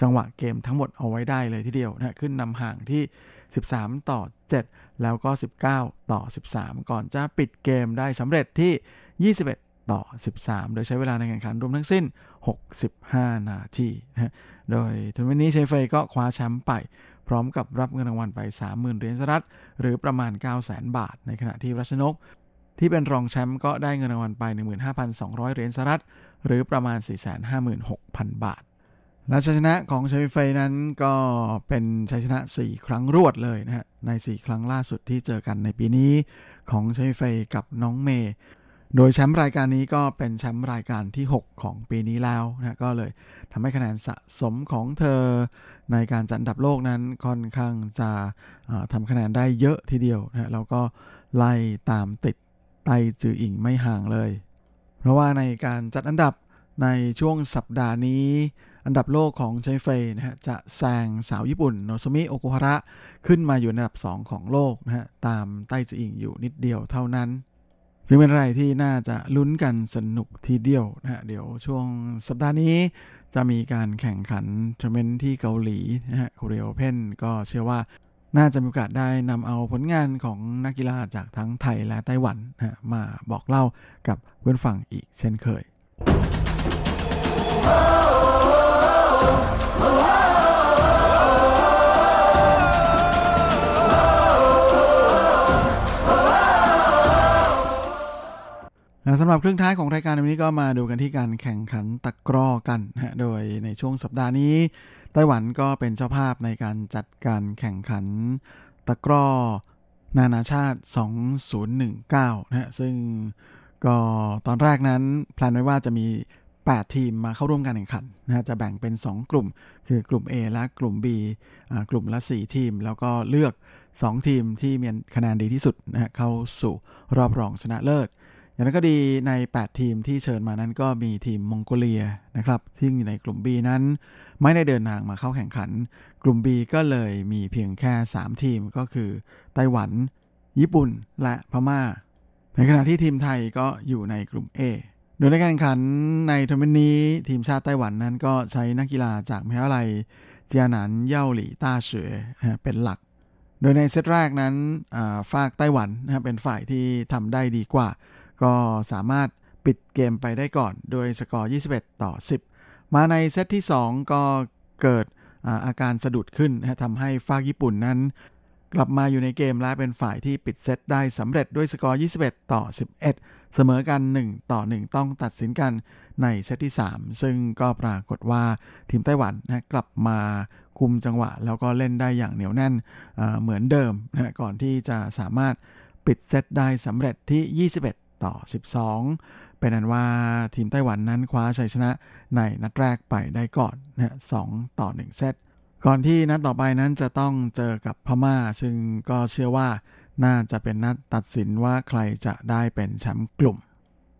จังหวะเกมทั้งหมดเอาไว้ได้เลยทีเดียวนะขึ้นนำห่างที่ 13 ต่อ 7 แล้วก็ 19 ต่อ 13 ก่อนจะปิดเกมได้สำเร็จที่ 21 ต่อ 13 โดยใช้เวลาในการแข่งขันรวมทั้งสิ้น 65 นาทีนะโดยทัวร์นาเมนต์นี้เชฟเฟยก็คว้าแชมป์ไป พร้อมกับรับเงินรางวัลไป 30,000 เหรียญสหรัฐ หรือประมาณ 900,000 บาท ในขณะที่รัชนกที่เป็นรองแชมป์ก็ได้เงินรางวัลไป 15,200 เหรียญสหรัฐ หรือประมาณ 456,000 บาท และชัยชนะของชายเฟยนั้นก็เป็นชัยชนะ 4 ครั้งรวดเลยนะฮะใน 4 ครั้งล่าสุดที่เจอกันในปีนี้ของชายเฟยกับน้องเมย์โดยแชมป์รายการนี้ก็เป็นแชมป์รายการที่ 6 ของปีนี้แล้วนะก็เลยทำให้คะแนนสะสมของเธอในการจัดอันดับโลกนั้นค่อนข้างจะทำคะแนนได้เยอะทีเดียวนะแล้วก็ไล่ตามติดไตจืออิงไม่ห่างเลย เพราะว่าในการจัดอันดับในช่วงสัปดาห์นี้ อันดับโลกของไชเฟยนะฮะจะแซงสาวญี่ปุ่น โนซมิโอกุฮาระ ขึ้นมาอยู่ในอันดับ 2 ของโลกนะฮะตามไต้จีอิงอยู่นิดเดียวเท่านั้น ซึ่งเป็นอะไรที่น่าจะลุ้นกันสนุกทีเดียวนะฮะเดี๋ยวช่วงสัปดาห์นี้จะมีการแข่งขันทัวร์เมนที่เกาหลีนะฮะโคเรียเพนก็เชื่อว่าน่าจะมีโอกาสได้นำเอาผลงานของนักกีฬาจากทั้งไทยและไต้หวันนะมาบอกเล่ากับเพื่อนฝั่งอีกเช่นเคย สำหรับครึ่งท้ายของรายการวันนี้ก็มาดูกันที่การแข่งขันตะกร้อกันนะโดยในช่วงสัปดาห์นี้ ไต้หวันก็เป็นเจ้าภาพในการจัดการแข่งขันตะกร้อนานาชาติ 2019นะฮะซึ่งก็ตอนแรกนั้นแพลนไว้ว่าจะมี 8 ทีมมาเข้าร่วมการแข่งขันนะจะแบ่งเป็น 2 กลุ่ม คือกลุ่ม A และกลุ่ม B กลุ่มละ 4 ทีม แล้วก็เลือก 2 ทีมที่มีคะแนนดีที่สุดนะเข้าสู่รอบรองชนะเลิศ อย่างนั้นก็ดีใน 8 ทีมที่เชิญมานั้นก็มีทีมมองโกเลียนะครับซึ่งอยู่ในกลุ่ม B นั้น ไม่ได้เดินทางมาเข้าแข่งขัน กลุ่ม B ก็เลยมีเพียงแค่ 3 ทีมก็คือไต้หวัน ญี่ปุ่นและพม่า ในขณะที่ทีมไทยก็อยู่ในกลุ่ม A โดยในการแข่งขันในทัวร์นาเมนต์นี้ ทีมชาติไต้หวันนั้นก็ใช้นักกีฬาจากมหาวิทยาลัยเจียหนานเย่าหลี่ต้าเฉยเป็นหลัก โดยในเซตแรกนั้นฝากไต้หวันนะเป็นฝ่ายที่ทำได้ดีกว่า ก็สามารถปิดเกมไปได้ก่อน โดยสกอร์ 21 ต่อ 10 มาในเซตที่ 2 ก็เกิดอาการสะดุดขึ้นทำให้ฝากญี่ปุ่นนั้น กลับมาอยู่ในเกมและเป็นฝ่ายที่ปิดเซตได้สำเร็จด้วยสกอร์ 21 ต่อ 11 เสมอกัน 1 ต่อ 1 ต้องตัดสินกันในเซตที่ 3 ซึ่งก็ปรากฏว่าทีมไต้หวันนะกลับมาคุมจังหวะ แล้วก็เล่นได้อย่างเหนียวแน่นเหมือนเดิมนะก่อนที่จะสามารถปิดเซตได้สำเร็จที่ 21 ต่อ 12 เป็นนั้นว่าทีมไต้หวันนั้นคว้าชัยชนะในนัดแรกไปได้ก่อนนะสต่อ 1 เซต ก่อนที่นัดต่อไปนั้นจะต้องเจอกับพม่า ซึ่งก็เชื่อว่าน่าจะเป็นนัดตัดสินว่าใครจะได้เป็นแชมป์กลุ่ม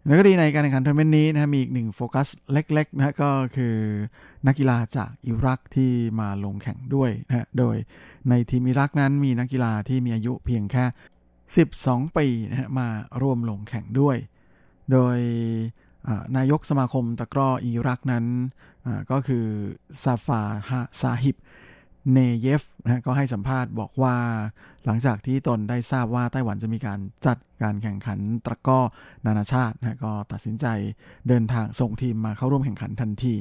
อย่างไรก็ดีในการแข่งขันทัวร์นาเมนต์นี้นะมีอีกหนึ่งโฟกัสเล็กๆนะก็คือนักกีฬาจากอิรักที่มาลงแข่งด้วยนะโดยในทีมอิรักนั้นมีนักกีฬาที่มีอายุเพียงแค่ 12 ปีนะมาร่วมลงแข่งด้วย โดยนายกสมาคมตะกร้ออิรักนั้น ก็คือซาฟาฮาซาฮิบเนเยฟนะก็ให้สัมภาษณ์บอกว่าหลังจากที่ตนได้ทราบว่าไต้หวันจะมีการจัดการแข่งขันตะก้อนานาชาตินะก็ตัดสินใจเดินทางส่งทีมมาเข้าร่วมแข่งขันทันที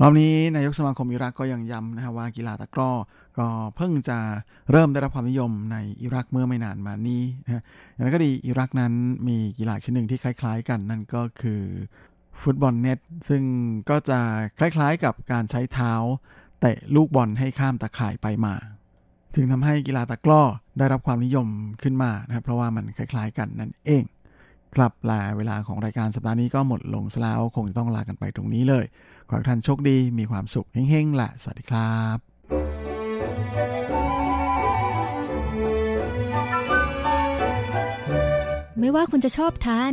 รอบนี้นายกสมาคมอิรักก็ยังย้ำนะว่ากีฬาตะกร้อก็เพิ่งจะเริ่มได้รับความนิยมในอิรักเมื่อไม่นานมานี้นะอย่างนั้นก็ดีอิรักนั้นมีกีฬาชนิดหนึ่งที่คล้าย ๆ กันนั่นก็คือ ฟุตบอลเน็ตซึ่งก็จะคล้ายๆกับการใช้เท้าเตะลูกบอลให้ข้ามตะข่ายไปมาจึงทำให้กีฬาตะกร้อได้รับความนิยมขึ้นมานะครับเพราะว่ามันคล้าย ๆ กันนั่นเองครับลาเวลาของรายการสัปดาห์นี้ก็หมดลงแล้วคงจะต้องลากันไปตรงนี้เลย ขอให้ท่านโชคดีมีความสุขเฮ้งๆละสวัสดีครับไม่ว่าคุณจะชอบทาน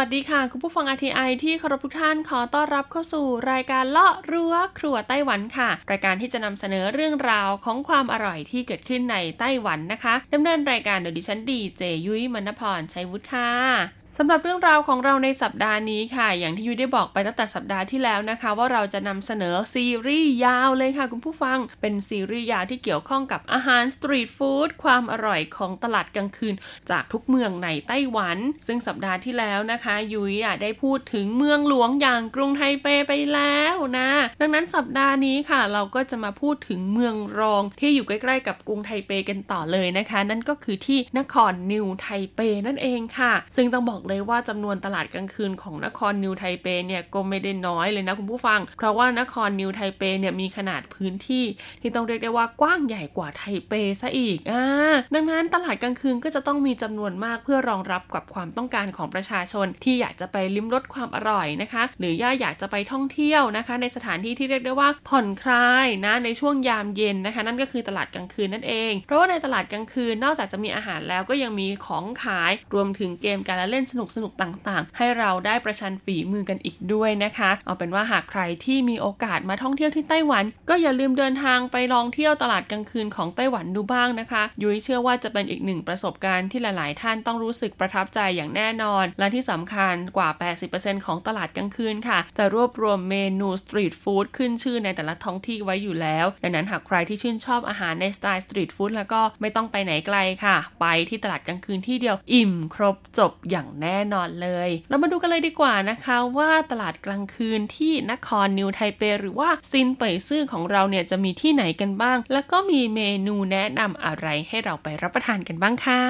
วัสดีค่ะ คุณผู้ฟัง RTI ที่เคารพทุกท่านขอต้อนรับเข้าสู่รายการเลาะรั้วครัวไต้หวันค่ะ รายการที่จะนำเสนอเรื่องราวของความอร่อยที่เกิดขึ้นในไต้หวันนะคะดำเนินรายการโดยดิฉันดีเจยุ้ยมณพรชัยวุฒิค่ะ สำหรับเรื่องราวของเราในสัปดาห์นี้ค่ะ อย่างที่ยุ้ยได้บอกไปตั้งแต่สัปดาห์ที่แล้วนะคะ ว่าเราจะนำเสนอซีรีส์ยาวเลยค่ะคุณผู้ฟัง เป็นซีรีส์ยาวที่เกี่ยวข้องกับอาหารสตรีทฟู้ดความอร่อยของตลาดกลางคืน จากทุกเมืองในไต้หวัน ซึ่งสัปดาห์ที่แล้วนะคะ ยุ้ยได้พูดถึงเมืองหลวงอย่างกรุงไทเปไปแล้วนะ ดังนั้นสัปดาห์นี้ค่ะ เราก็จะมาพูดถึงเมืองรองที่อยู่ใกล้ๆ กับกรุงไทเปกันต่อเลยนะคะ นั่นก็คือที่นครนิวไทเปนั่นเองค่ะ ซึ่งต้องบอกเลยว่าจำนวนตลาดกลางคืนของนครนิวไทเปเนี่ยก็ไม่ได้น้อยเลยนะคุณผู้ฟัง เพราะว่านครนิวไทเปเนี่ยมีขนาดพื้นที่ที่ต้องเรียกได้ว่ากว้างใหญ่กว่าไทเปซะอีกอ่าดังนั้นตลาดกลางคืนก็จะต้องมีจำนวนมากเพื่อรองรับกับความต้องการของประชาชน ที่อยากจะไปลิ้มรสความอร่อยนะคะ หรือย่าอยากจะไปท่องเที่ยวนะคะ ในสถานที่ที่เรียกได้ว่าผ่อนคลายนะในช่วงยามเย็นนะคะ นั่นก็คือตลาดกลางคืนนั่นเอง เพราะว่าในตลาดกลางคืนนอกจากจะมีอาหารแล้วก็ยังมีของขายรวมถึงเกมการเล่นสนุกสนุกตต่างๆ ให้เราได้ประชันฝีมือกันอีกด้วยนะคะ เอาเป็นว่าหากใครที่มีโอกาสมาท่องเที่ยวที่ไต้หวัน ก็อย่าลืมเดินทางไปลองเที่ยวตลาดกลางคืนของไต้หวันดูบ้างนะคะ ยุ้ยเชื่อว่าจะเป็นอีกหนึ่งประสบการณ์ที่หลาย ๆ ท่านต้องรู้สึกประทับใจอย่างแน่นอน และที่สำคัญกว่า 80%ของตลาดกลางคืนค่ะ จะรวบรวมเมนูสตรีทฟู้ดขึ้นชื่อในแต่ละท้องที่ไว้อยู่แล้ว ดังนั้นหากใครที่ชื่นชอบอาหารในสไตล์สตรีทฟู้ดแล้วก็ไม่ต้องไปไหนไกลค่ะ ไปที่ตลาดกลางคืนที่เดียวอิ่มครบจบอย่างแแน่นอนเลย เรามาดูกันเลยดีกว่านะคะว่าตลาดกลางคืนที่นครนิวไทเปหรือว่าซินเป่ยซื่อของเราเนี่ยจะมีที่ไหนกันบ้าง แล้วก็มีเมนูแนะนำอะไรให้เราไปรับประทานกันบ้างค่ะ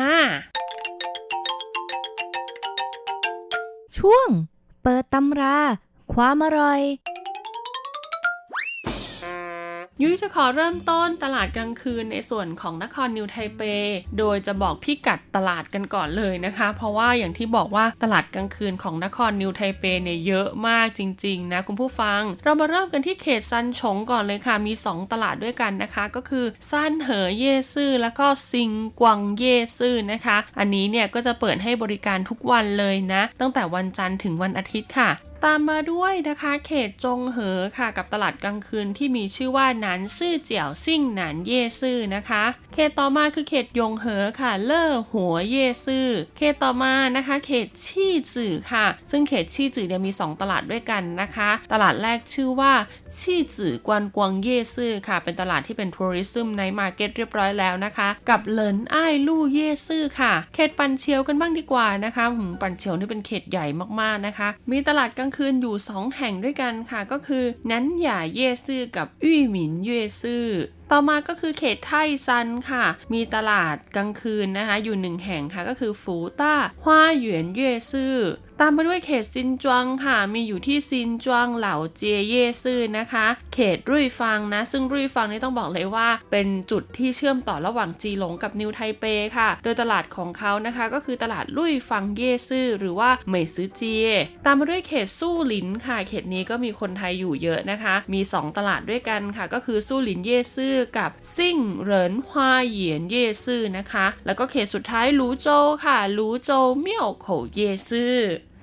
ช่วง เปิดตำรา ความอร่อย ยุ้ยจะขอเริ่มต้นตลาดกลางคืนในส่วนของนครนิวไทเป โดยจะบอกพิกัดตลาดกันก่อนเลยนะคะ เพราะว่าอย่างที่บอกว่าตลาดกลางคืนของนครนิวไทเปเนี่ยเยอะมากจริงๆนะคุณผู้ฟัง เรามาเริ่มกันที่เขตซันฉงก่อนเลยค่ะมี 2 ตลาดด้วยกันนะคะ ก็คือซันเหอเย่ซื่อแล้วก็ซิงกวางเย่ซื่อนะคะ อันนี้เนี่ยก็จะเปิดให้บริการทุกวันเลยนะ ตั้งแต่วันจันทร์ถึงวันอาทิตย์ค่ะ ตามมาด้วยนะคะเขตจงเหอค่ะกับตลาดกลางคืนที่มีชื่อว่าหนานซื่อเจียวซิ่งหนานเย่ซื่อนะคะ เขตต่อมาคือเขตยงเหอค่ะ เล่อหัวเย่ซื่อเขตต่อมานะคะ เขตชี่จื่อค่ะ ซึ่งเขตชี่จื่อเนี่ยมี 2 ตลาดด้วยกันนะคะ ตลาดแรกชื่อว่าชี่จื่อกวนกวงเย่ซื่อค่ะ เป็นตลาดที่เป็น tourism night market เรียบร้อยแล้วนะคะ กับเหลินอ้ายลู่เย่ซื่อค่ะ เขตปันเชียวกันบ้างดีกว่านะคะปันเชียวนี่เป็นเขตใหญ่มากๆนะคะ มีตลาดกลางคืนอยู่ 2 แห่งด้วยกันค่ะ ก็คือ หนานหย่าเย่ซื่อกับอี้หมินเย่ซื่อต่อมาก็คือเขตไทซันค่ะ มีตลาดกลางคืนนะคะ อยู่หนึ่งแห่งค่ะ ก็คือฟูต้าฮวาเหวียนเย่ซื่อตามมาด้วยเขตซินจวงค่ะ มีอยู่ที่ซินจวงเหล่าเจียเย่ซื่อนะคะ เขตรุ่ยฟังนะ ซึ่งรุ่ยฟังนี่ต้องบอกเลยว่า เป็นจุดที่เชื่อมต่อระหว่างจีหลงกับนิวไทเปค่ะ โดยตลาดของเขานะคะ ก็คือตลาดรุ่ยฟังเย่ซื่อหรือว่าเหมยซื้อเจียตามมาด้วยเขตสู้หลินค่ะ เขตนี้ก็มีคนไทยอยู่เยอะนะคะ มี 2 ตลาดด้วยกันค่ะ ก็คือสู้หลินเย่ซื่อกับซิ่งเหรินฮวาเหยียนเย่ซื่อนะคะ แล้วก็เขตสุดท้ายหลูโจวค่ะหลูโจวเมี่ยวโขเย่ซื่อ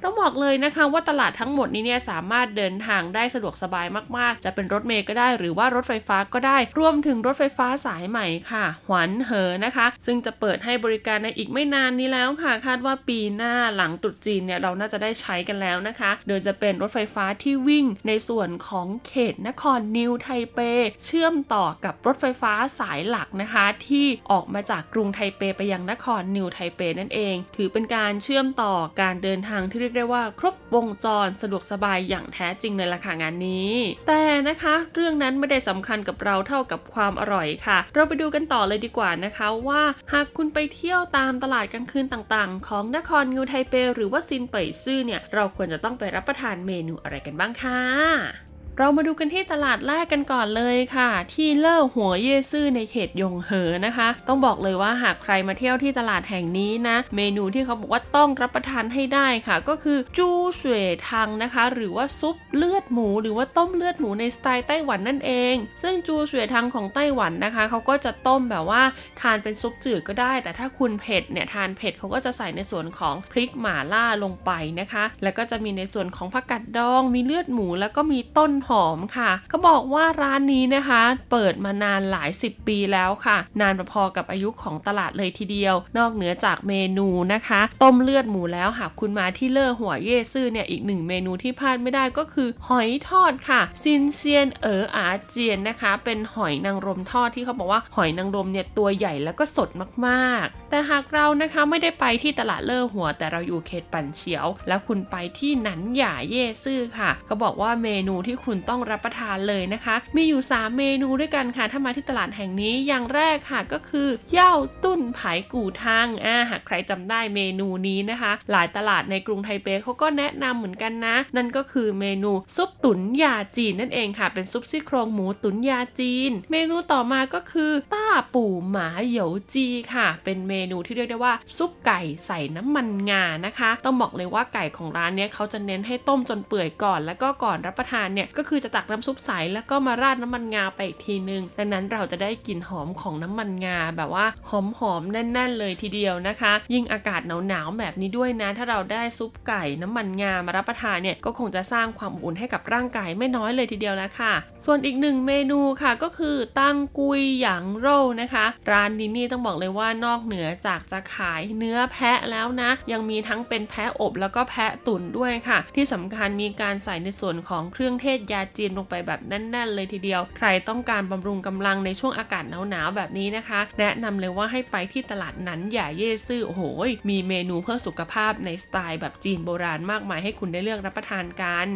ต้องบอกเลยนะคะว่าตลาดทั้งหมดนี้เนี่ยสามารถเดินทางได้สะดวกสบายมากๆ จะเป็นรถเมล์ก็ได้ หรือว่ารถไฟฟ้าก็ได้ รวมถึงรถไฟฟ้าสายใหม่ค่ะ หวนเหอนะคะ ซึ่งจะเปิดให้บริการในอีกไม่นานนี้แล้วค่ะ คาดว่าปีหน้าหลังตรุษจีนเนี่ยเราน่าจะได้ใช้กันแล้วนะคะ โดยจะเป็นรถไฟฟ้าที่วิ่งในส่วนของเขตนครนิวไทเป เชื่อมต่อกับรถไฟฟ้าสายหลักนะคะ ที่ออกมาจากกรุงไทเปไปยังนครนิวไทเปนั่นเอง ถือเป็นการเชื่อมต่อการเดินทางที่เรียกได้ว่าครบวงจรสะดวกสบายอย่างแท้จริงเลยล่ะค่ะงานนี้ แต่นะคะ เรื่องนั้นไม่ได้สำคัญกับเราเท่ากับความอร่อยค่ะ เราไปดูกันต่อเลยดีกว่านะคะว่าหากคุณไปเที่ยวตามตลาดกลางคืนต่างๆ ของนครนิวไทเปหรือว่าซินเป่ยซื่อเนี่ยเราควรจะต้องไปรับประทานเมนูอะไรกันบ้างค่ะ เรามาดูกันที่ตลาดแรกกันก่อนเลยค่ะ ที่เล่อหัวเย่ซื่อในเขตยงเหอนะคะ ต้องบอกเลยว่าหากใครมาเที่ยวที่ตลาดแห่งนี้นะ เมนูที่เขาบอกว่าต้องรับประทานให้ได้ค่ะ ก็คือจูเสวยทังนะคะ หรือว่าซุปเลือดหมู หรือว่าต้มเลือดหมูในสไตล์ไต้หวันนั่นเอง ซึ่งจูเสวยทังของไต้หวันนะคะ เขาก็จะต้มแบบว่าทานเป็นซุปจืดก็ได้ แต่ถ้าคุณเผ็ดเนี่ยทานเผ็ดเขาก็จะใส่ในส่วนของพริกหม่าล่าลงไปนะคะ แล้วก็จะมีในส่วนของผักกาดดอง มีเลือดหมูแล้วก็มีต้นหอมค่ะเขาบอกว่าร้านนี้นะคะ เปิดมานานหลายสิบปีแล้วค่ะ นานพอๆกับอายุของตลาดเลยทีเดียว นอกเหนือจากเมนูนะคะ ต้มเลือดหมูแล้วหากคุณมาที่เล่อหัวเย่ซื่อเนี่ยอีกหนึ่งเมนูที่พลาดไม่ได้ก็คือ หอยทอดค่ะซินเซียนเอ๋ออาเจียนนะคะ เป็นหอยนางรมทอดที่เขาบอกว่าหอยนางรมเนี่ยตัวใหญ่แล้วก็สดมากๆ แต่หากเรานะคะไม่ได้ไปที่ตลาดเล่อหัว แต่เราอยู่เขตปันเฉียว แล้วคุณไปที่หนันหย่าเย่ซื่อค่ะเขาบอกว่าเมนูที่คุณต้องรับประทานเลยนะคะ มีอยู่ 3 เมนูด้วยกันค่ะ ถ้ามาที่ตลาดแห่งนี้อย่างแรกค่ะก็คือเย่าตุ้นไผ่กู่ทางอ่าหากใครจำได้เมนูนี้นะคะ หลายตลาดในกรุงไทเปเขาก็แนะนำเหมือนกันนะ นั่นก็คือเมนูซุปตุ๋นยาจีนนั่นเองค่ะ เป็นซุปซี่โครงหมูตุ๋นยาจีน เมนูต่อมาก็คือต้าปู่หมาเหยวจีค่ะ เป็นเมนูที่เรียกได้ว่าซุปไก่ใส่น้ำมันงานะคะ ต้องบอกเลยว่าไก่ของร้านเนี้ยเขาจะเน้นให้ต้มจนเปื่อยก่อน แล้วก็ก่อนรับประทานเนี่ยก็็คือจะตักน้ำซุปใสแล้วก็มาราดน้ำมันงาไปอีกทีนึง ดังนั้นเราจะได้กลิ่นหอมของน้ำมันงาแบบว่าหอมๆแน่น ๆ เลยทีเดียวนะคะ ยิ่งอากาศหนาวๆแบบนี้ด้วยนะ ถ้าเราได้ซุปไก่น้ำมันงามารับประทานเนี่ยก็คงจะสร้างความอบอุ่นให้กับร่างกายไม่น้อยเลยทีเดียวแล้วค่ะ ส่วนอีกหนึ่งเมนูค่ะก็คือตั้งกุยหยางโร่นะคะ ร้านนี้นี่ต้องบอกเลยว่านอกเหนือจากจะขายเนื้อแพะแล้วนะ ยังมีทั้งเป็นแพะอบแล้วก็แพะตุ๋นด้วยค่ะ ที่สำคัญมีการใส่ในส่วนของเครื่องเทศยาจีนลงไปแบบแน่นๆเลยทีเดียว ใครต้องการบำรุงกำลังในช่วงอากาศหนาวๆแบบนี้นะคะ แนะนำเลยว่าให้ไปที่ตลาดนั้นอย่าเย่ซื่อโอ้โหมีเมนูเพื่อสุขภาพในสไตล์แบบจีนโบราณมากมายให้คุณได้เลือกรับประทานกัน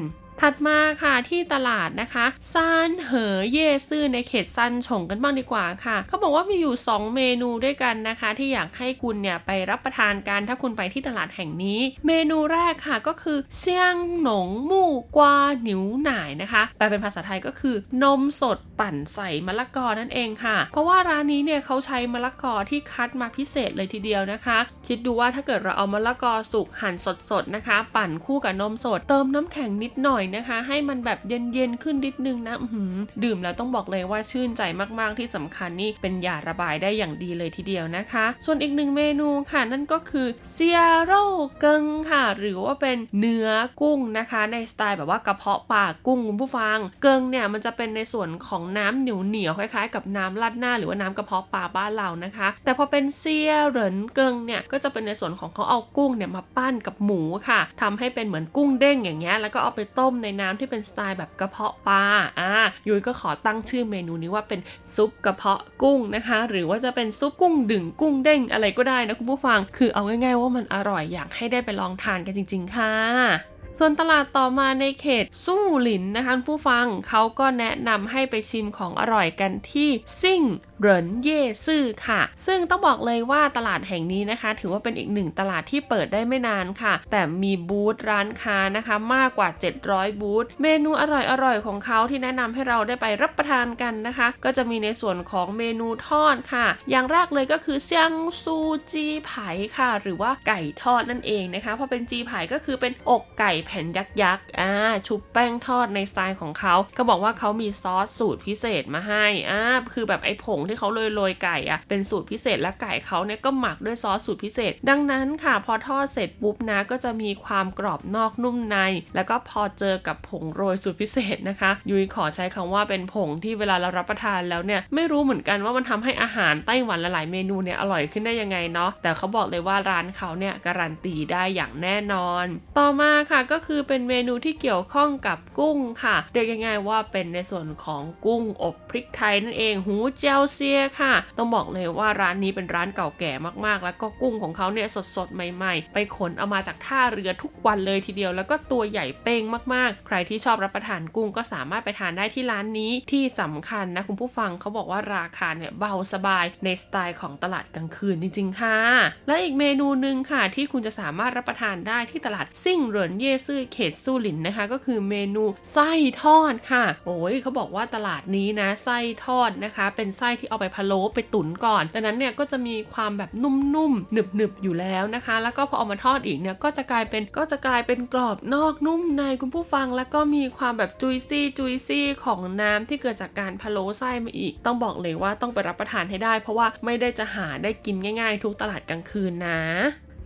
ถัดมาค่ะที่ตลาดนะคะซานเหอเย่ซื่อในเขตซันฉงกันบ้างดีกว่าค่ะ เขาบอกว่ามีอยู่ 2 เมนูด้วยกันนะคะ ที่อยากให้คุณเนี่ยไปรับประทานกันถ้าคุณไปที่ตลาดแห่งนี้ เมนูแรกค่ะก็คือเซียงหนงมู่กวาหนิวหน่ายนะคะแปลเป็นภาษาไทยก็คือนมสดปั่นใส่มะละกอนั่นเองค่ะ เพราะว่าร้านนี้เนี่ยเขาใช้มะละกอที่คัดมาพิเศษเลยทีเดียวนะคะ คิดดูว่าถ้าเกิดเราเอามะละกอสุกหั่นสดๆนะคะ ปั่นคู่กับนมสด เติมน้ำแข็งนิดหน่อยนะคะ ให้มันแบบเย็นๆขึ้นนิดนึงนะดื่มแล้วต้องบอกเลยว่าชื่นใจมากๆที่สำคัญนี่เป็นยาระบายได้อย่างดีเลยทีเดียวนะคะ ส่วนอีกหนึ่งเมนูค่ะนั่นก็คือเซียโร่เกิงค่ะ หรือว่าเป็นเนื้อกุ้งนะคะ ในสไตล์แบบว่ากระเพาะปลากุ้งคุณผู้ฟัง เกิงเนี่ยมันจะเป็นในส่วนของน้ำเหนียวๆคล้ายๆ กับน้ำราดหน้า หรือว่าน้ำกระเพาะปลาบ้านเรานะคะ แต่พอเป็นเซียเหรินเกิงเนี่ยก็จะเป็นในส่วนของเขาเอากุ้งเนี่ยมาปั้นกับหมูค่ะทำให้เป็นเหมือนกุ้งเด้งอย่างเงี้ยแล้วก็เอาไปต้มในน้ำที่เป็นสไตล์แบบกระเพาะปลาอ่ายุ้ยก็ขอตั้งชื่อเมนูนี้ว่าเป็นซุปกระเพาะกุ้งนะคะ หรือว่าจะเป็นซุปกุ้งดึงกุ้งเด้งอะไรก็ได้นะคุณผู้ฟัง คือเอาง่ายๆว่ามันอร่อยอยากให้ได้ไปลองทานกันจริง ๆ ค่ะส่วนตลาดต่อมาในเขตสู้หลินนะคะผู้ฟังเขาก็แนะนำให้ไปชิมของอร่อยกันที่ซิ่งเหรินเย่ซื่อค่ะ ซึ่งต้องบอกเลยว่าตลาดแห่งนี้นะคะ ถือว่าเป็นอีกหนึ่งตลาดที่เปิดได้ไม่นานค่ะ แต่มีบูธร้านค้านะคะมากกว่า 700 บูธเมนูอร่อยๆ ของเขาที่แนะนำให้เราได้ไปรับประทานกันนะคะ ก็จะมีในส่วนของเมนูทอดค่ะ อย่างแรกเลยก็คือเซียงซูจีไผ่ค่ะ หรือว่าไก่ทอดนั่นเองนะคะพอเป็นจีไผ่ก็คือเป็นอกไก่แผ่นยักษ์ๆอ่าชุบแป้งทอดในสไตล์ของเขา ก็บอกว่าเขามีซอสสูตรพิเศษมาให้อ่าคือแบบไอ้ผงที่เขาโรยๆไก่อะเป็นสูตรพิเศษและไก่เขาเนี่ยก็หมักด้วยซอสสูตรพิเศษ ดังนั้นค่ะพอทอดเสร็จปุ๊บนะก็จะมีความกรอบนอกนุ่มใน แล้วก็พอเจอกับผงโรยสูตรพิเศษนะคะ ยุ้ยขอใช้คำว่าเป็นผงที่เวลาเรารับประทานแล้วเนี่ยไม่รู้เหมือนกันว่ามันทำให้อาหารไต้หวันหลายๆเมนูเนี่ยอร่อยขึ้นได้ยังไงเนาะแต่เขาบอกเลยว่าร้านเขาเนี่ยการันตีได้อย่างแน่นอน ต่อมาค่ะก็คือเป็นเมนูที่เกี่ยวข้องกับกุ้งค่ะ เรียกง่ายๆว่าเป็นในส่วนของกุ้งอบพริกไทยนั่นเองหูเจียวเซียค่ะ ต้องบอกเลยว่าร้านนี้เป็นร้านเก่าแก่มากๆ แล้วก็กุ้งของเขาเนี่ยสดๆ ใหม่ๆ ไปขนเอามาจากท่าเรือทุกวันเลยทีเดียว แล้วก็ตัวใหญ่เป้งมากๆ ใครที่ชอบรับประทานกุ้งก็สามารถไปทานได้ที่ร้านนี้ที่สำคัญนะคุณผู้ฟังเขาบอกว่าราคาเนี่ยเบาสบายในสไตล์ของตลาดกลางคืนจริง ๆ ค่ะ และอีกเมนูหนึ่งค่ะ ที่คุณจะสามารถรับประทานได้ที่ตลาดซิ่งเหรินเย่ซื่อเขตซูหลินนะคะ ก็คือเมนูไส้ทอดค่ะ โอ้ยเขาบอกว่าตลาดนี้นะไส้ทอดนะคะ เป็นไส้ที่เอาไปพะโล้ไปตุ๋นก่อน ดังนั้นเนี่ยก็จะมีความแบบนุ่มๆหนึบๆอยู่แล้วนะคะ แล้วก็พอเอามาทอดอีกเนี่ยก็จะกลายเป็นก็จะกลายเป็นกรอบนอกนุ่มในคุณผู้ฟัง แล้วก็มีความแบบจุยซี่จุยซี่ของน้ำที่เกิดจากการพะโล้ไส้มาอีก ต้องบอกเลยว่าต้องไปรับประทานให้ได้ เพราะว่าไม่ได้จะหาได้กินง่าย ๆ ทุกตลาดกลางคืนนะ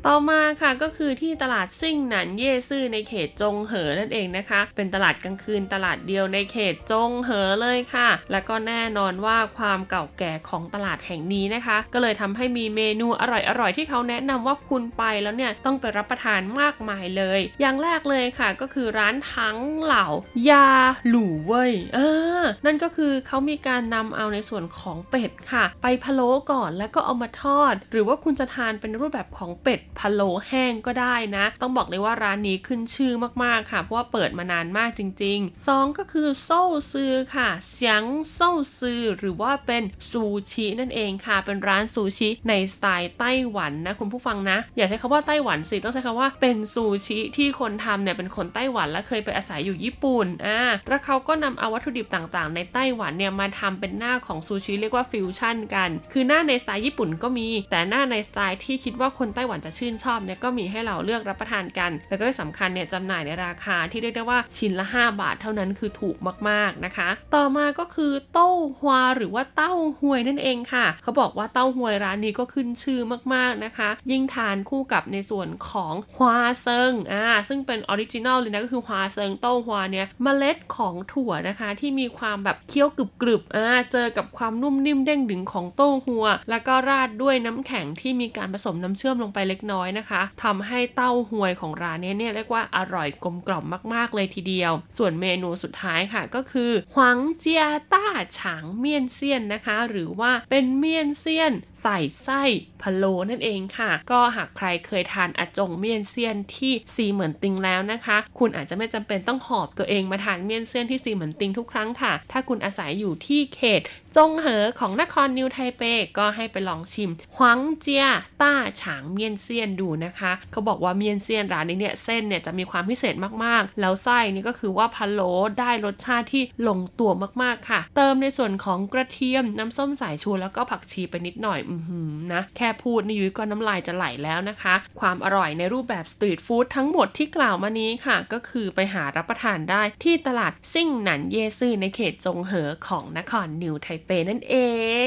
ต่อมาค่ะก็คือที่ตลาดซิ่งหนันเย่ซื่อในเขตจงเหอนั่นเองนะคะ เป็นตลาดกลางคืนตลาดเดียวในเขตจงเหอเลยค่ะ และก็แน่นอนว่าความเก่าแก่ของตลาดแห่งนี้นะคะ ก็เลยทำให้มีเมนูอร่อยๆที่เขาแนะนำว่าคุณไปแล้วเนี่ยต้องไปรับประทานมากมายเลย อย่างแรกเลยค่ะก็คือร้านทั้งเหล่ายาหลู่เว่ยเออนั่นก็คือเขามีการนำเอาในส่วนของเป็ดค่ะ ไปพะโล้ก่อนแล้วก็เอามาทอด หรือว่าคุณจะทานเป็นรูปแบบของเป็ดพะโล้แห้งก็ได้นะ ต้องบอกเลยว่าร้านนี้ขึ้นชื่อมากๆค่ะ เพราะว่าเปิดมานานมากจริง ๆ 2 ก็คือโซ่ซือค่ะเสียงโซ่ซือหรือว่าเป็นซูชินั่นเองค่ะ เป็นร้านซูชิในสไตล์ไต้หวันนะคุณผู้ฟังนะ อย่าใช้คำว่าไต้หวันสิต้องใช้คำว่าเป็นซูชิที่คนทำเนี่ยเป็นคนไต้หวันและเคยไปอาศัยอยู่ญี่ปุ่นอ่าแล้วเขาก็นำเอาวัตถุดิบต่างๆ ในไต้หวันเนี่ยมาทำเป็นหน้าของซูชิเรียกว่าฟิวชั่นกัน คือหน้าในสไตล์ญี่ปุ่นก็มี แต่หน้าในสไตล์ที่คิดว่าคนไต้หวันจะชื่นชอบเนี่ยก็มีให้เราเลือกรับประทานกัน แล้วก็สำคัญเนี่ยจำหน่ายในราคาที่เรียกได้ว่าชิ้นละ 5 บาทเท่านั้นคือถูกมากๆนะคะ ต่อมาก็คือ豆花 หรือว่าเต้าหวยนั่นเองค่ะ เขาบอกว่าเต้าหวยร้านนี้ก็ขึ้นชื่อมากๆนะคะ ยิ่งทานคู่กับในส่วนของ花生 อ่าซึ่งเป็น original เลยนะก็คือ花生豆花เนี่ยเมล็ดของถั่วนะคะที่มีความแบบเคี้ยวกรึบๆอ่าเจอกับความนุ่มนิ่มเด้งดึงของเต้าหัว แล้วก็ราดด้วยน้ำแข็งที่มีการผสมน้ำเชื่อมลงไปเล็กน้อยนะคะทำให้เต้าหวยของร้านนี้เนี่ยเรียกว่าอร่อยกลมกล่อมมากๆเลยทีเดียว ส่วนเมนูสุดท้ายค่ะก็คือหวังเจียต้าฉางเมียนเซียนนะคะ หรือว่าเป็นเมียนเซียนใส่ไส้พะโล้นั่นเองค่ะ ก็หากใครเคยทานอาจงเมียนเซียนที่ซีเหมือนติงแล้วนะคะ คุณอาจจะไม่จำเป็นต้องหอบตัวเองมาทานเมียนเซียนที่ซีเหมือนติงทุกครั้งค่ะ ถ้าคุณอาศัยอยู่ที่เขต จงเหอของนครนิวไทเปก็ให้ไปลองชิมหวังเจียต้าฉางเมียนเซียนดูนะคะเขาบอกว่า 麵線 ร้านนี้เนี่ยเส้นเนี่ยจะมีความพิเศษมากๆ แล้วไส้นี่ก็คือว่าพะโล้ได้รสชาติที่ลงตัวมากๆค่ะ เติมในส่วนของกระเทียมน้ำส้มสายชูแล้วก็ผักชีไปนิดหน่อยอือหือนะแค่พูดนี่ยุ้ยก็น้ำลายจะไหลแล้วนะคะ ความอร่อยในรูปแบบ street food ทั้งหมดที่กล่าวมานี้ค่ะ ก็คือไปหารับประทานได้ที่ตลาดซิ่งหนันเยซื่อในเขตจงเหอของนครนิวไทเปนั่นเอ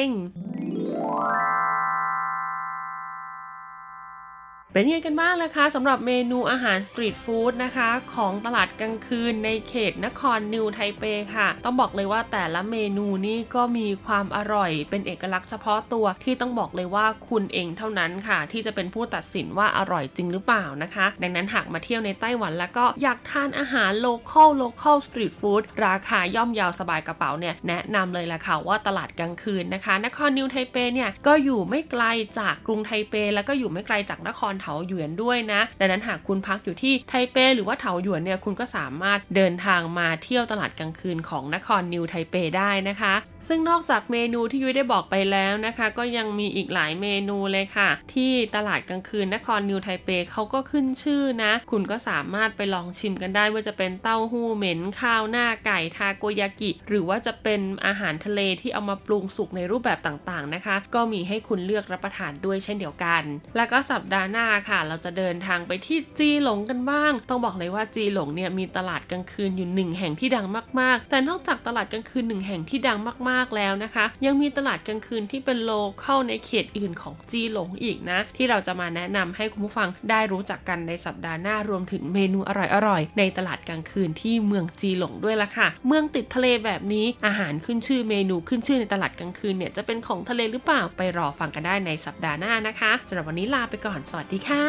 ง เป็นยังไงกันบ้างล่ะคะสำหรับเมนูอาหาร street food นะคะ ของตลาดกลางคืนในเขตนครนิวไทเปค่ะ ต้องบอกเลยว่าแต่ละเมนูนี่ก็มีความอร่อย เป็นเอกลักษณ์เฉพาะตัวที่ต้องบอกเลยว่าคุณเองเท่านั้นค่ะ ที่จะเป็นผู้ตัดสินว่าอร่อยจริงหรือเปล่านะคะ ดังนั้นหากมาเที่ยวในไต้หวันแล้วก็อยากทานอาหาร local local street food ราคาย่อมเยาสบายกระเป๋าเนี่ยแนะนำเลยแหละค่ะว่าตลาดกลางคืนนะคะ นครนิวไทเปเนี่ยก็อยู่ไม่ไกลจากกรุงไทเป แล้วก็อยู่ไม่ไกลจากนครเถาหยวนด้วยนะ ดังนั้นหากคุณพักอยู่ที่ไทเปหรือว่าเถาหยวนเนี่ยคุณก็สามารถเดินทางมาเที่ยวตลาดกลางคืนของนครนิวไทเปได้นะคะ ซึ่งนอกจากเมนูที่ยุ้ยได้บอกไปแล้วนะคะ ก็ยังมีอีกหลายเมนูเลยค่ะ ที่ตลาดกลางคืนนครนิวไทเปเขาก็ขึ้นชื่อนะ คุณก็สามารถไปลองชิมกันได้ว่าจะเป็นเต้าหู้เหม็นข้าวหน้าไก่ทาโกยากิ หรือว่าจะเป็นอาหารทะเลที่เอามาปรุงสุกในรูปแบบต่างๆนะคะ ก็มีให้คุณเลือกรับประทานด้วยเช่นเดียวกัน แล้วก็สัปดาห์หน้าค่ะ เราจะเดินทางไปที่จีหลงกันบ้าง ต้องบอกเลยว่าจีหลงเนี่ยมีตลาดกลางคืนอยู่หนึ่งแห่งที่ดังมาก ๆ แต่นอกจากตลาดกลางคืนหนึ่งแห่งที่ดังมากๆแล้วนะคะ ยังมีตลาดกลางคืนที่เป็นโลเข้าในเขตอื่นของจีหลงอีกนะ ที่เราจะมาแนะนำให้คุณผู้ฟังได้รู้จักกันในสัปดาห์หน้ารวมถึงเมนูอร่อยๆ ในตลาดกลางคืนที่เมืองจีหลงด้วยละค่ะ เมืองติดทะเลแบบนี้อาหารขึ้นชื่อเมนูขึ้นชื่อในตลาดกลางคืนเนี่ยจะเป็นของทะเลหรือเปล่าไปรอฟังกันได้ในสัปดาห์หน้านะคะสำหรับวันนี้ลาไปก่อนสวัสดีค่ะ